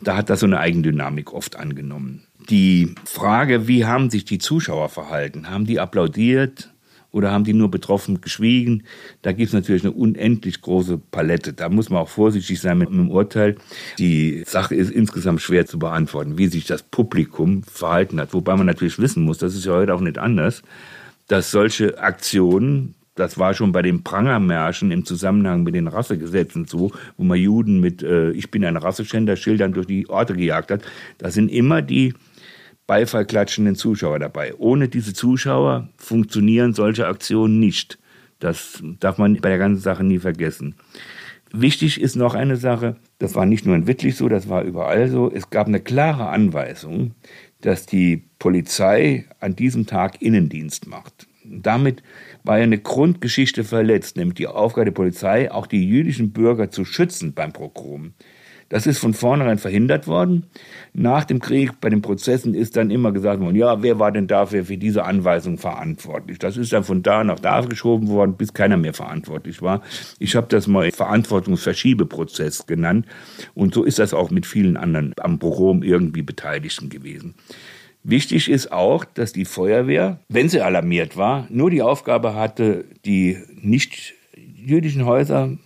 da hat das so eine Eigendynamik oft angenommen. Die Frage, wie haben sich die Zuschauer verhalten? Haben die applaudiert? Oder haben die nur betroffen geschwiegen? Da gibt es natürlich eine unendlich große Palette. Da muss man auch vorsichtig sein mit einem Urteil. Die Sache ist insgesamt schwer zu beantworten, wie sich das Publikum verhalten hat. Wobei man natürlich wissen muss, das ist ja heute auch nicht anders, dass solche Aktionen das war schon bei den Prangermärschen im Zusammenhang mit den Rassegesetzen so, wo man Juden mit äh, Ich bin ein Rasseschänder Schildern durch die Orte gejagt hat. Da sind immer die beifallklatschenden Zuschauer dabei. Ohne diese Zuschauer funktionieren solche Aktionen nicht. Das darf man bei der ganzen Sache nie vergessen. Wichtig ist noch eine Sache, das war nicht nur in Wittlich so, das war überall so. Es gab eine klare Anweisung, dass die Polizei an diesem Tag Innendienst macht. Damit war ja eine Grundgeschichte verletzt, nämlich die Aufgabe der Polizei, auch die jüdischen Bürger zu schützen beim Pogrom. Das ist von vornherein verhindert worden. Nach dem Krieg bei den Prozessen ist dann immer gesagt worden, ja, wer war denn dafür für diese Anweisung verantwortlich? Das ist dann von da nach da geschoben worden, bis keiner mehr verantwortlich war. Ich habe das mal Verantwortungsverschiebeprozess genannt. Und so ist das auch mit vielen anderen am Pogrom irgendwie Beteiligten gewesen. Wichtig ist auch, dass die Feuerwehr, wenn sie alarmiert war, nur die Aufgabe hatte, die nicht jüdischen Häuser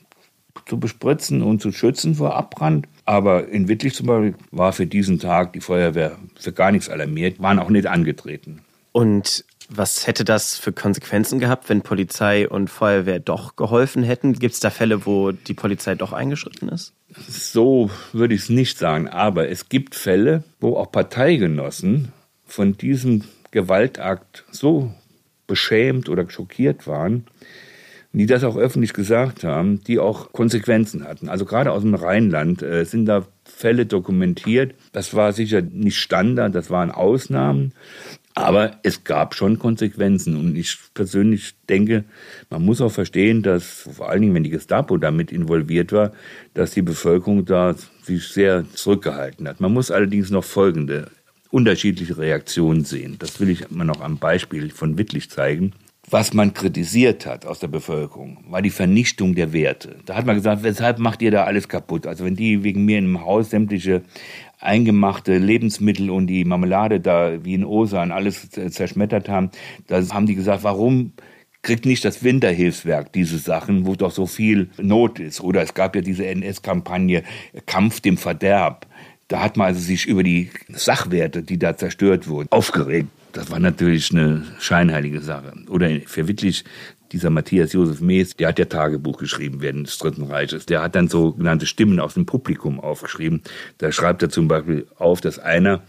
zu bespritzen und zu schützen vor Abbrand. Aber in Wittlich zum Beispiel war für diesen Tag die Feuerwehr für gar nichts alarmiert, waren auch nicht angetreten. Und was hätte das für Konsequenzen gehabt, wenn Polizei und Feuerwehr doch geholfen hätten? Gibt es da Fälle, wo die Polizei doch eingeschritten ist? So würde ich es nicht sagen, aber es gibt Fälle, wo auch Parteigenossen von diesem Gewaltakt so beschämt oder schockiert waren, die das auch öffentlich gesagt haben, die auch Konsequenzen hatten. Also gerade aus dem Rheinland äh, sind da Fälle dokumentiert. Das war sicher nicht Standard, das waren Ausnahmen. Aber es gab schon Konsequenzen. Und ich persönlich denke, man muss auch verstehen, dass vor allen Dingen, wenn die Gestapo damit involviert war, dass die Bevölkerung da sich sehr zurückgehalten hat. Man muss allerdings noch folgende unterschiedliche Reaktionen sehen. Das will ich immer noch am Beispiel von Wittlich zeigen was man kritisiert hat aus der Bevölkerung, war die Vernichtung der Werte. Da hat man gesagt, weshalb macht ihr da alles kaputt? Also wenn die wegen mir im Haus sämtliche eingemachte Lebensmittel und die Marmelade da wie in Osan alles zerschmettert haben, da haben die gesagt, warum kriegt nicht das Winterhilfswerk diese Sachen, wo doch so viel Not ist? Oder es gab ja diese NS-Kampagne Kampf dem Verderb. Da hat man also sich über die Sachwerte, die da zerstört wurden, aufgeregt. Das war natürlich eine scheinheilige Sache. Oder für wirklich dieser Matthias Josef Mees, der hat ja Tagebuch geschrieben während des Dritten Reiches. Der hat dann sogenannte Stimmen aus dem Publikum aufgeschrieben. Da schreibt er zum Beispiel auf, dass einer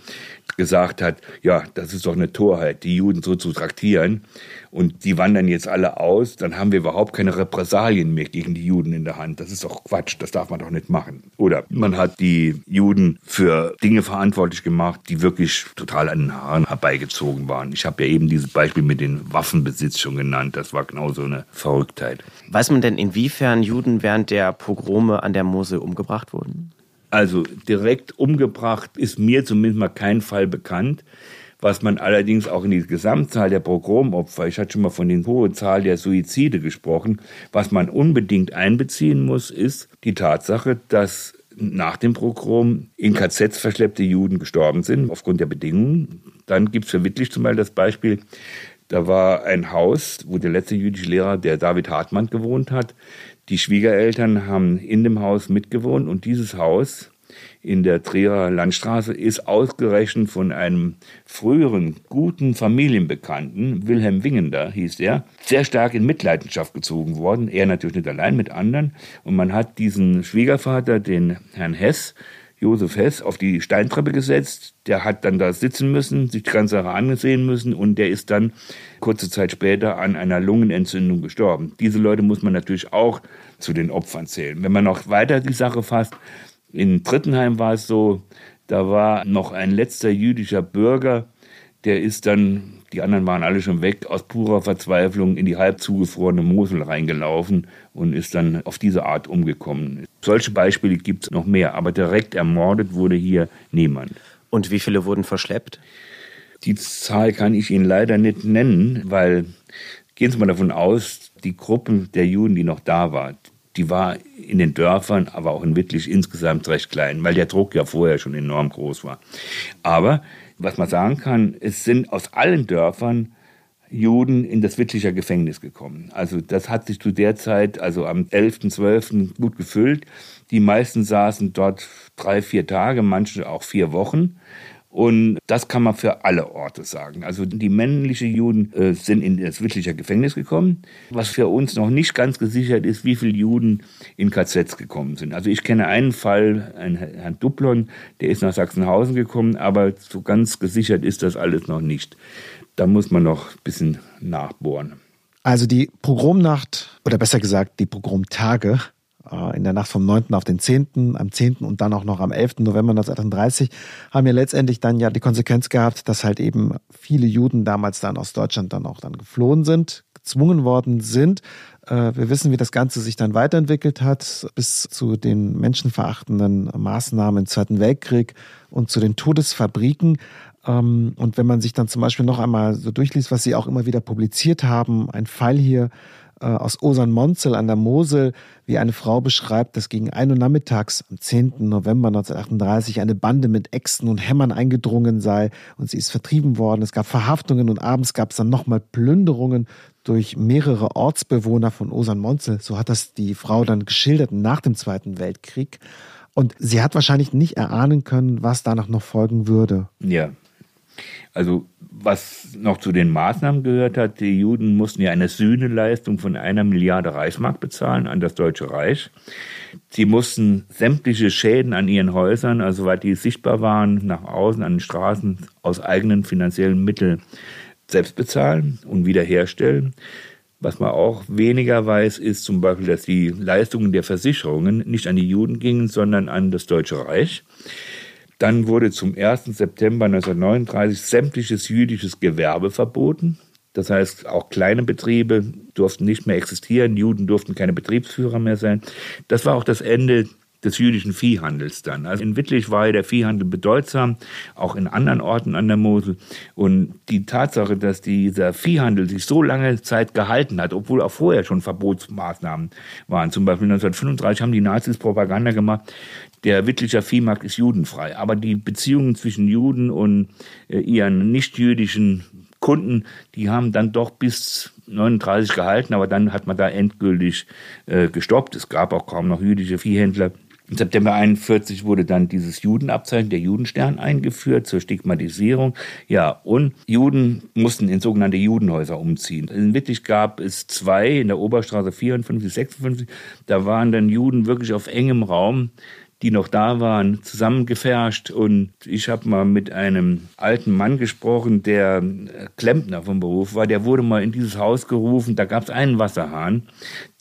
gesagt hat, ja, das ist doch eine Torheit, die Juden so zu traktieren und die wandern jetzt alle aus, dann haben wir überhaupt keine Repressalien mehr gegen die Juden in der Hand. Das ist doch Quatsch, das darf man doch nicht machen. Oder man hat die Juden für Dinge verantwortlich gemacht, die wirklich total an den Haaren herbeigezogen waren. Ich habe ja eben dieses Beispiel mit den Waffenbesitz schon genannt. Das war genau so eine Verrücktheit. Weiß man denn, inwiefern Juden während der Pogrome an der Mosel umgebracht wurden? Also direkt umgebracht ist mir zumindest mal kein Fall bekannt. Was man allerdings auch in die Gesamtzahl der Pogromopfer, ich hatte schon mal von den hohen Zahl der Suizide gesprochen, was man unbedingt einbeziehen muss, ist die Tatsache, dass nach dem Pogrom in KZs verschleppte Juden gestorben sind, aufgrund der Bedingungen. Dann gibt es für Wittlich zum Beispiel das Beispiel, da war ein Haus, wo der letzte jüdische Lehrer, der David Hartmann, gewohnt hat. Die Schwiegereltern haben in dem Haus mitgewohnt und dieses Haus in der Trierer Landstraße ist ausgerechnet von einem früheren guten Familienbekannten, Wilhelm Wingender hieß er, sehr stark in Mitleidenschaft gezogen worden. Er natürlich nicht allein mit anderen. Und man hat diesen Schwiegervater, den Herrn Hess, Josef Hess auf die Steintreppe gesetzt. Der hat dann da sitzen müssen, sich die ganze Sache angesehen müssen und der ist dann kurze Zeit später an einer Lungenentzündung gestorben. Diese Leute muss man natürlich auch zu den Opfern zählen. Wenn man noch weiter die Sache fasst, in Trittenheim war es so, da war noch ein letzter jüdischer Bürger, der ist dann, die anderen waren alle schon weg, aus purer Verzweiflung in die halb zugefrorene Mosel reingelaufen und ist dann auf diese Art umgekommen. Solche Beispiele gibt es noch mehr, aber direkt ermordet wurde hier niemand. Und wie viele wurden verschleppt? Die Zahl kann ich Ihnen leider nicht nennen, weil gehen Sie mal davon aus, die Gruppen der Juden, die noch da war, die war in den Dörfern, aber auch in Wittlich insgesamt recht klein, weil der Druck ja vorher schon enorm groß war. Aber was man sagen kann, es sind aus allen Dörfern Juden in das Wittlicher Gefängnis gekommen. Also das hat sich zu der Zeit, also am 11.12. gut gefüllt. Die meisten saßen dort drei, vier Tage, manche auch vier Wochen. Und das kann man für alle Orte sagen. Also die männlichen Juden äh, sind in das Wittlicher Gefängnis gekommen. Was für uns noch nicht ganz gesichert ist, wie viele Juden in KZs gekommen sind. Also ich kenne einen Fall, einen Herrn Duplon, der ist nach Sachsenhausen gekommen, aber so ganz gesichert ist das alles noch nicht. Da muss man noch ein bisschen nachbohren. Also die Pogromnacht, oder besser gesagt die Pogromtage in der Nacht vom 9. auf den 10., am 10. und dann auch noch am 11. November 1938, haben ja letztendlich dann ja die Konsequenz gehabt, dass halt eben viele Juden damals dann aus Deutschland dann auch dann geflohen sind, gezwungen worden sind. Äh, wir wissen, wie das Ganze sich dann weiterentwickelt hat, bis zu den menschenverachtenden Maßnahmen im Zweiten Weltkrieg und zu den Todesfabriken. Ähm, und wenn man sich dann zum Beispiel noch einmal so durchliest, was Sie auch immer wieder publiziert haben, ein Fall hier äh, aus Osern-Monzel an der Mosel, wie eine Frau beschreibt, dass gegen 1 Uhr nachmittags am 10. November 1938 eine Bande mit Äxten und Hämmern eingedrungen sei und sie ist vertrieben worden. Es gab Verhaftungen und abends gab es dann nochmal Plünderungen durch mehrere Ortsbewohner von Osern-Monzel. So hat das die Frau dann geschildert nach dem Zweiten Weltkrieg. Und sie hat wahrscheinlich nicht erahnen können, was danach noch folgen würde. Ja, also was noch zu den Maßnahmen gehört hat, die Juden mussten ja eine Sühneleistung von einer Milliarde Reichsmark bezahlen an das Deutsche Reich. Sie mussten sämtliche Schäden an ihren Häusern, also soweit die sichtbar waren, nach außen an den Straßen aus eigenen finanziellen Mitteln selbst bezahlen und wiederherstellen. Was man auch weniger weiß, ist zum Beispiel, dass die Leistungen der Versicherungen nicht an die Juden gingen, sondern an das Deutsche Reich. Dann wurde zum 1. September 1939 sämtliches jüdisches Gewerbe verboten. Das heißt, auch kleine Betriebe durften nicht mehr existieren, Juden durften keine Betriebsführer mehr sein. Das war auch das Ende des jüdischen Viehhandels dann. Also in Wittlich war ja der Viehhandel bedeutsam, auch in anderen Orten an der Mosel. Und die Tatsache, dass dieser Viehhandel sich so lange Zeit gehalten hat, obwohl auch vorher schon Verbotsmaßnahmen waren. Zum Beispiel 1935 haben die Nazis Propaganda gemacht, der Wittlicher Viehmarkt ist judenfrei. Aber die Beziehungen zwischen Juden und äh, ihren nichtjüdischen Kunden, die haben dann doch bis 39 gehalten, aber dann hat man da endgültig äh, gestoppt. Es gab auch kaum noch jüdische Viehhändler. Im September 41 wurde dann dieses Judenabzeichen, der Judenstern, eingeführt zur Stigmatisierung. Ja, und Juden mussten in sogenannte Judenhäuser umziehen. In Wittlich gab es zwei, in der Oberstraße 54, 56. Da waren dann Juden wirklich auf engem Raum die noch da waren, zusammengefärscht. Und ich habe mal mit einem alten Mann gesprochen, der äh, Klempner vom Beruf war. Der wurde mal in dieses Haus gerufen. Da gab es einen Wasserhahn,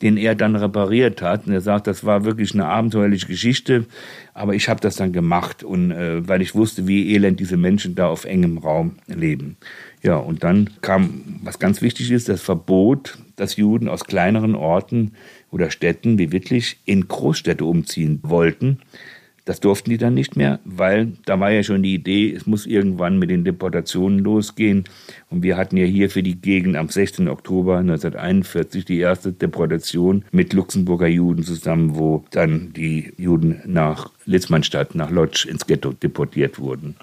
den er dann repariert hat. Und er sagt, das war wirklich eine abenteuerliche Geschichte. Aber ich habe das dann gemacht, und äh, weil ich wusste, wie elend diese Menschen da auf engem Raum leben. Ja, und dann kam, was ganz wichtig ist, das Verbot, dass Juden aus kleineren Orten oder Städten wie Wittlich in Großstädte umziehen wollten. Das durften die dann nicht mehr, weil da war ja schon die Idee, es muss irgendwann mit den Deportationen losgehen. Und wir hatten ja hier für die Gegend am 16. Oktober 1941 die erste Deportation mit Luxemburger Juden zusammen, wo dann die Juden nach Litzmannstadt, nach Lodz ins Ghetto deportiert wurden.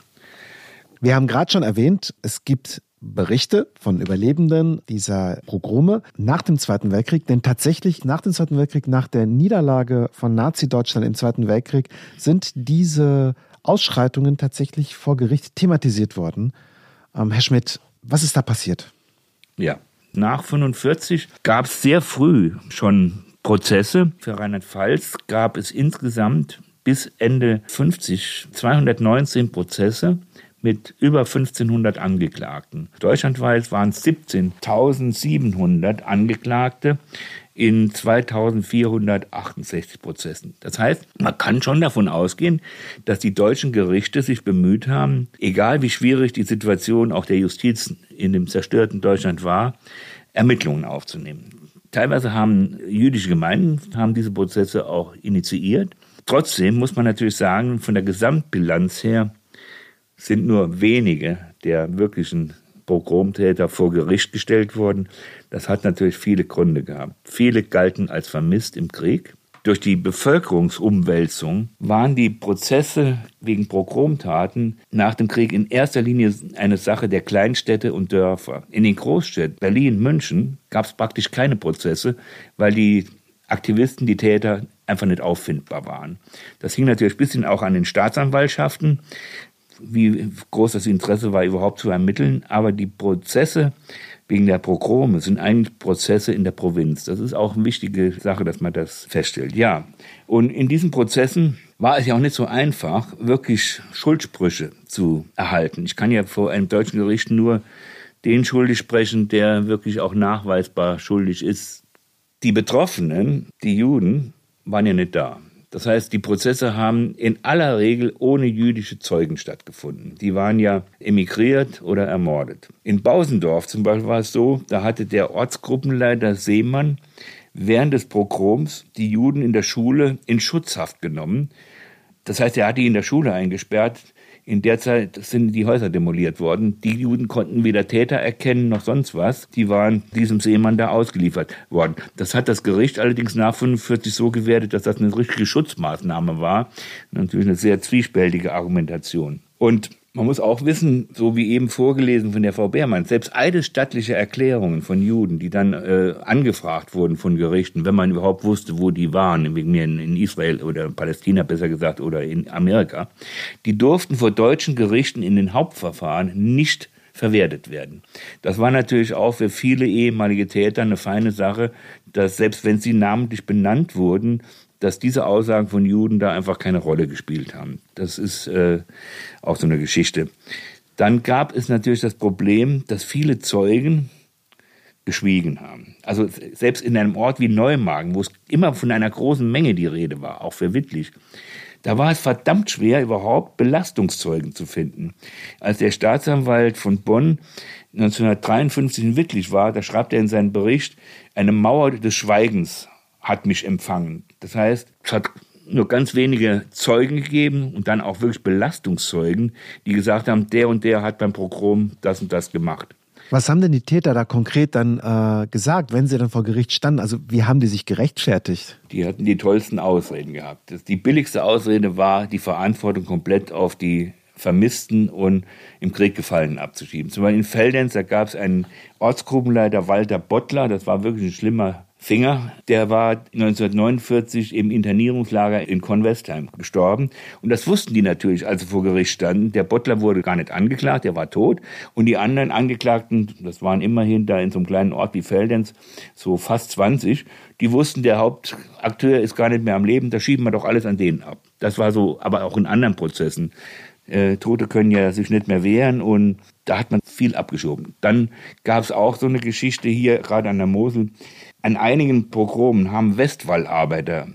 Wir haben gerade schon erwähnt, es gibt Berichte von Überlebenden dieser Pogrome nach dem Zweiten Weltkrieg. Denn tatsächlich nach dem Zweiten Weltkrieg, nach der Niederlage von Nazi-Deutschland im Zweiten Weltkrieg, sind diese Ausschreitungen tatsächlich vor Gericht thematisiert worden. Ähm, Herr Schmidt, was ist da passiert? Ja, nach 1945 gab es sehr früh schon Prozesse. Für Rheinland-Pfalz gab es insgesamt bis Ende 50 219 Prozesse mit über 1500 Angeklagten. Deutschlandweit waren es 17.700 Angeklagte in 2468 Prozessen. Das heißt, man kann schon davon ausgehen, dass die deutschen Gerichte sich bemüht haben, egal wie schwierig die Situation auch der Justiz in dem zerstörten Deutschland war, Ermittlungen aufzunehmen. Teilweise haben jüdische Gemeinden haben diese Prozesse auch initiiert. Trotzdem muss man natürlich sagen, von der Gesamtbilanz her sind nur wenige der wirklichen Pogromtäter vor Gericht gestellt worden. Das hat natürlich viele Gründe gehabt. Viele galten als vermisst im Krieg. Durch die Bevölkerungsumwälzung waren die Prozesse wegen Pogromtaten nach dem Krieg in erster Linie eine Sache der Kleinstädte und Dörfer. In den Großstädten, Berlin, München, gab es praktisch keine Prozesse, weil die Aktivisten, die Täter einfach nicht auffindbar waren. Das hing natürlich ein bisschen auch an den Staatsanwaltschaften wie groß das Interesse war, überhaupt zu ermitteln. Aber die Prozesse wegen der Progrome sind eigentlich Prozesse in der Provinz. Das ist auch eine wichtige Sache, dass man das feststellt. Ja, und in diesen Prozessen war es ja auch nicht so einfach, wirklich Schuldsprüche zu erhalten. Ich kann ja vor einem deutschen Gericht nur den schuldig sprechen, der wirklich auch nachweisbar schuldig ist. Die Betroffenen, die Juden, waren ja nicht da. Das heißt, die Prozesse haben in aller Regel ohne jüdische Zeugen stattgefunden. Die waren ja emigriert oder ermordet. In Bausendorf zum Beispiel war es so, da hatte der Ortsgruppenleiter Seemann während des Pogroms die Juden in der Schule in Schutzhaft genommen. Das heißt, er hat die in der Schule eingesperrt, in der Zeit sind die Häuser demoliert worden. Die Juden konnten weder Täter erkennen noch sonst was. Die waren diesem Seemann da ausgeliefert worden. Das hat das Gericht allerdings nach 45 so gewertet, dass das eine richtige Schutzmaßnahme war. Natürlich eine sehr zwiespältige Argumentation. Und man muss auch wissen, so wie eben vorgelesen von der Frau Beermann, selbst eidesstattliche Erklärungen von Juden, die dann äh, angefragt wurden von Gerichten, wenn man überhaupt wusste, wo die waren, in Israel oder Palästina besser gesagt oder in Amerika, die durften vor deutschen Gerichten in den Hauptverfahren nicht verwertet werden. Das war natürlich auch für viele ehemalige Täter eine feine Sache, dass selbst wenn sie namentlich benannt wurden, dass diese Aussagen von Juden da einfach keine Rolle gespielt haben. Das ist äh, auch so eine Geschichte. Dann gab es natürlich das Problem, dass viele Zeugen geschwiegen haben. Also selbst in einem Ort wie Neumagen, wo es immer von einer großen Menge die Rede war, auch für Wittlich, da war es verdammt schwer, überhaupt Belastungszeugen zu finden. Als der Staatsanwalt von Bonn 1953 in Wittlich war, da schreibt er in seinem Bericht, eine Mauer des Schweigens hat mich empfangen. Das heißt, es hat nur ganz wenige Zeugen gegeben und dann auch wirklich Belastungszeugen, die gesagt haben, der und der hat beim Pogrom das und das gemacht. Was haben denn die Täter da konkret dann äh, gesagt, wenn sie dann vor Gericht standen? Also wie haben die sich gerechtfertigt? Die hatten die tollsten Ausreden gehabt. Das, die billigste Ausrede war, die Verantwortung komplett auf die Vermissten und im Krieg Gefallenen abzuschieben. Zum Beispiel in Feldenz, da gab es einen Ortsgruppenleiter Walter Bottler, das war wirklich ein schlimmer Finger, der war 1949 im Internierungslager in Convestheim gestorben. Und das wussten die natürlich, als sie vor Gericht standen. Der Bottler wurde gar nicht angeklagt, der war tot. Und die anderen Angeklagten, das waren immerhin da in so einem kleinen Ort wie Feldens, so fast 20, die wussten, der Hauptakteur ist gar nicht mehr am Leben, da schieben wir doch alles an denen ab. Das war so, aber auch in anderen Prozessen. Äh, Tote können ja sich nicht mehr wehren und da hat man viel abgeschoben. Dann gab es auch so eine Geschichte hier, gerade an der Mosel. An einigen Pogromen haben Westwallarbeiter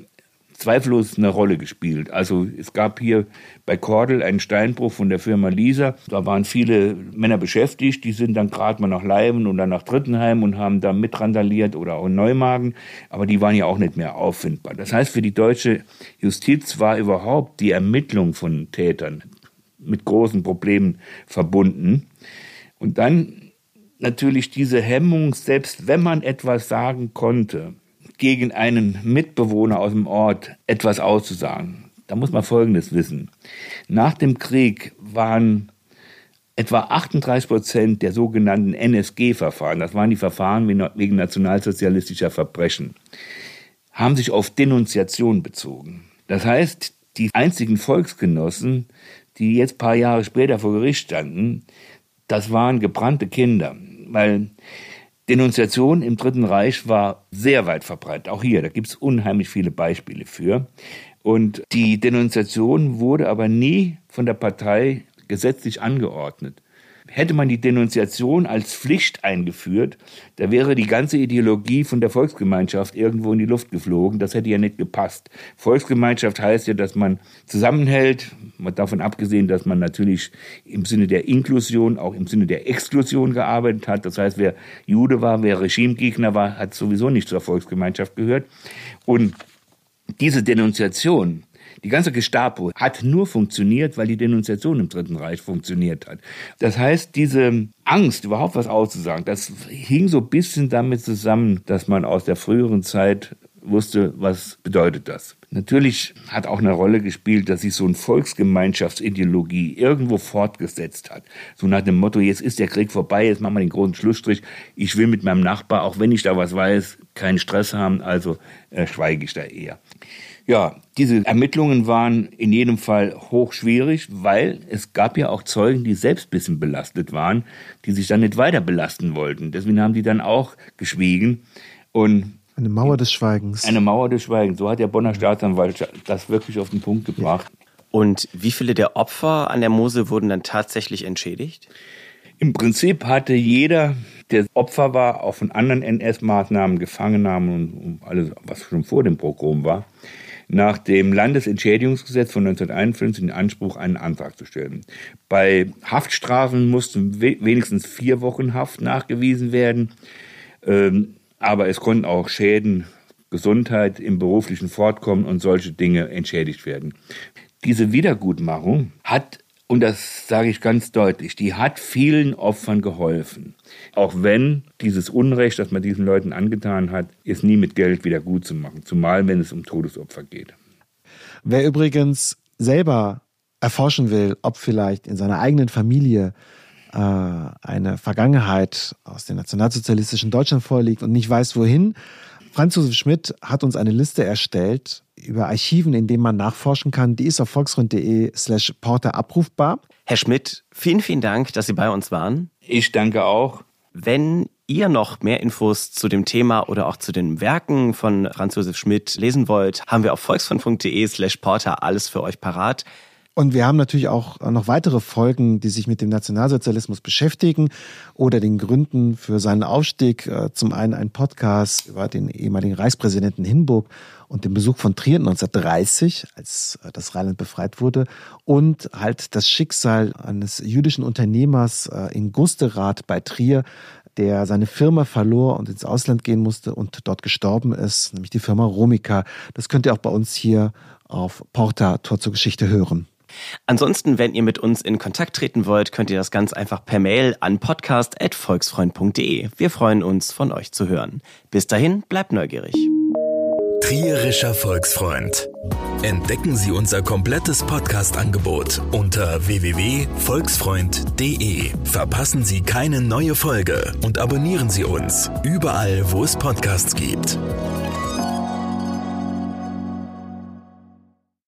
zweifellos eine Rolle gespielt. Also es gab hier bei Kordel einen Steinbruch von der Firma Lisa. Da waren viele Männer beschäftigt, die sind dann gerade mal nach Leiben und dann nach Drittenheim und haben da mitrandaliert oder auch in Neumagen, aber die waren ja auch nicht mehr auffindbar. Das heißt, für die deutsche Justiz war überhaupt die Ermittlung von Tätern mit großen Problemen verbunden. Und dann natürlich diese Hemmung, selbst wenn man etwas sagen konnte, gegen einen Mitbewohner aus dem Ort etwas auszusagen. Da muss man Folgendes wissen. Nach dem Krieg waren etwa 38 Prozent der sogenannten NSG-Verfahren, das waren die Verfahren wegen nationalsozialistischer Verbrechen, haben sich auf Denunziation bezogen. Das heißt, die einzigen Volksgenossen, die jetzt paar Jahre später vor Gericht standen, das waren gebrannte Kinder, weil Denunziation im Dritten Reich war sehr weit verbreitet. Auch hier, da gibt es unheimlich viele Beispiele für. Und die Denunziation wurde aber nie von der Partei gesetzlich angeordnet. Hätte man die Denunziation als Pflicht eingeführt, da wäre die ganze Ideologie von der Volksgemeinschaft irgendwo in die Luft geflogen. Das hätte ja nicht gepasst. Volksgemeinschaft heißt ja, dass man zusammenhält, davon abgesehen, dass man natürlich im Sinne der Inklusion, auch im Sinne der Exklusion gearbeitet hat. Das heißt, wer Jude war, wer Regimegegner war, hat sowieso nicht zur Volksgemeinschaft gehört. Und diese Denunziation, die ganze Gestapo hat nur funktioniert, weil die Denunziation im Dritten Reich funktioniert hat. Das heißt, diese Angst, überhaupt was auszusagen, das hing so ein bisschen damit zusammen, dass man aus der früheren Zeit wusste, was bedeutet das. Natürlich hat auch eine Rolle gespielt, dass sich so eine Volksgemeinschaftsideologie irgendwo fortgesetzt hat. So nach dem Motto, jetzt ist der Krieg vorbei, jetzt machen wir den großen Schlussstrich. Ich will mit meinem Nachbar, auch wenn ich da was weiß, keinen Stress haben, also äh, schweige ich da eher. Ja, diese Ermittlungen waren in jedem Fall hochschwierig, weil es gab ja auch Zeugen, die selbst ein bisschen belastet waren, die sich dann nicht weiter belasten wollten. Deswegen haben die dann auch geschwiegen. Und eine Mauer des Schweigens. Eine Mauer des Schweigens. So hat der Bonner Staatsanwalt das wirklich auf den Punkt gebracht. Und wie viele der Opfer an der Mosel wurden dann tatsächlich entschädigt? Im Prinzip hatte jeder, der Opfer war, auch von anderen NS-Maßnahmen, Gefangennahmen und alles, was schon vor dem Pogrom war, nach dem Landesentschädigungsgesetz von 1951 in Anspruch, einen Antrag zu stellen. Bei Haftstrafen mussten wenigstens vier Wochen Haft nachgewiesen werden, ähm, aber es konnten auch Schäden, Gesundheit im beruflichen Fortkommen und solche Dinge entschädigt werden. Diese Wiedergutmachung hat und das sage ich ganz deutlich, die hat vielen Opfern geholfen. Auch wenn dieses Unrecht, das man diesen Leuten angetan hat, ist nie mit Geld wieder gut zu machen, zumal wenn es um Todesopfer geht. Wer übrigens selber erforschen will, ob vielleicht in seiner eigenen Familie äh, eine Vergangenheit aus dem nationalsozialistischen Deutschland vorliegt und nicht weiß, wohin, Franz Josef Schmidt hat uns eine Liste erstellt über Archiven, in denen man nachforschen kann. Die ist auf volksgrund.de slash porter abrufbar. Herr Schmidt, vielen, vielen Dank, dass Sie bei uns waren. Ich danke auch. Wenn ihr noch mehr Infos zu dem Thema oder auch zu den Werken von Franz Josef Schmidt lesen wollt, haben wir auf volksfund.de slash porter alles für euch parat. Und wir haben natürlich auch noch weitere Folgen, die sich mit dem Nationalsozialismus beschäftigen oder den Gründen für seinen Aufstieg. Äh, zum einen ein Podcast über den ehemaligen Reichspräsidenten Hinburg und den Besuch von Trier 1930, als äh, das Rheinland befreit wurde. Und halt das Schicksal eines jüdischen Unternehmers äh, in Gusterath bei Trier, der seine Firma verlor und ins Ausland gehen musste und dort gestorben ist, nämlich die Firma Romica. Das könnt ihr auch bei uns hier auf Porta Tor zur Geschichte hören. Ansonsten, wenn ihr mit uns in Kontakt treten wollt, könnt ihr das ganz einfach per Mail an podcast.volksfreund.de. Wir freuen uns, von euch zu hören. Bis dahin, bleibt neugierig. Trierischer Volksfreund. Entdecken Sie unser komplettes Podcast-Angebot unter www.volksfreund.de. Verpassen Sie keine neue Folge und abonnieren Sie uns überall, wo es Podcasts gibt.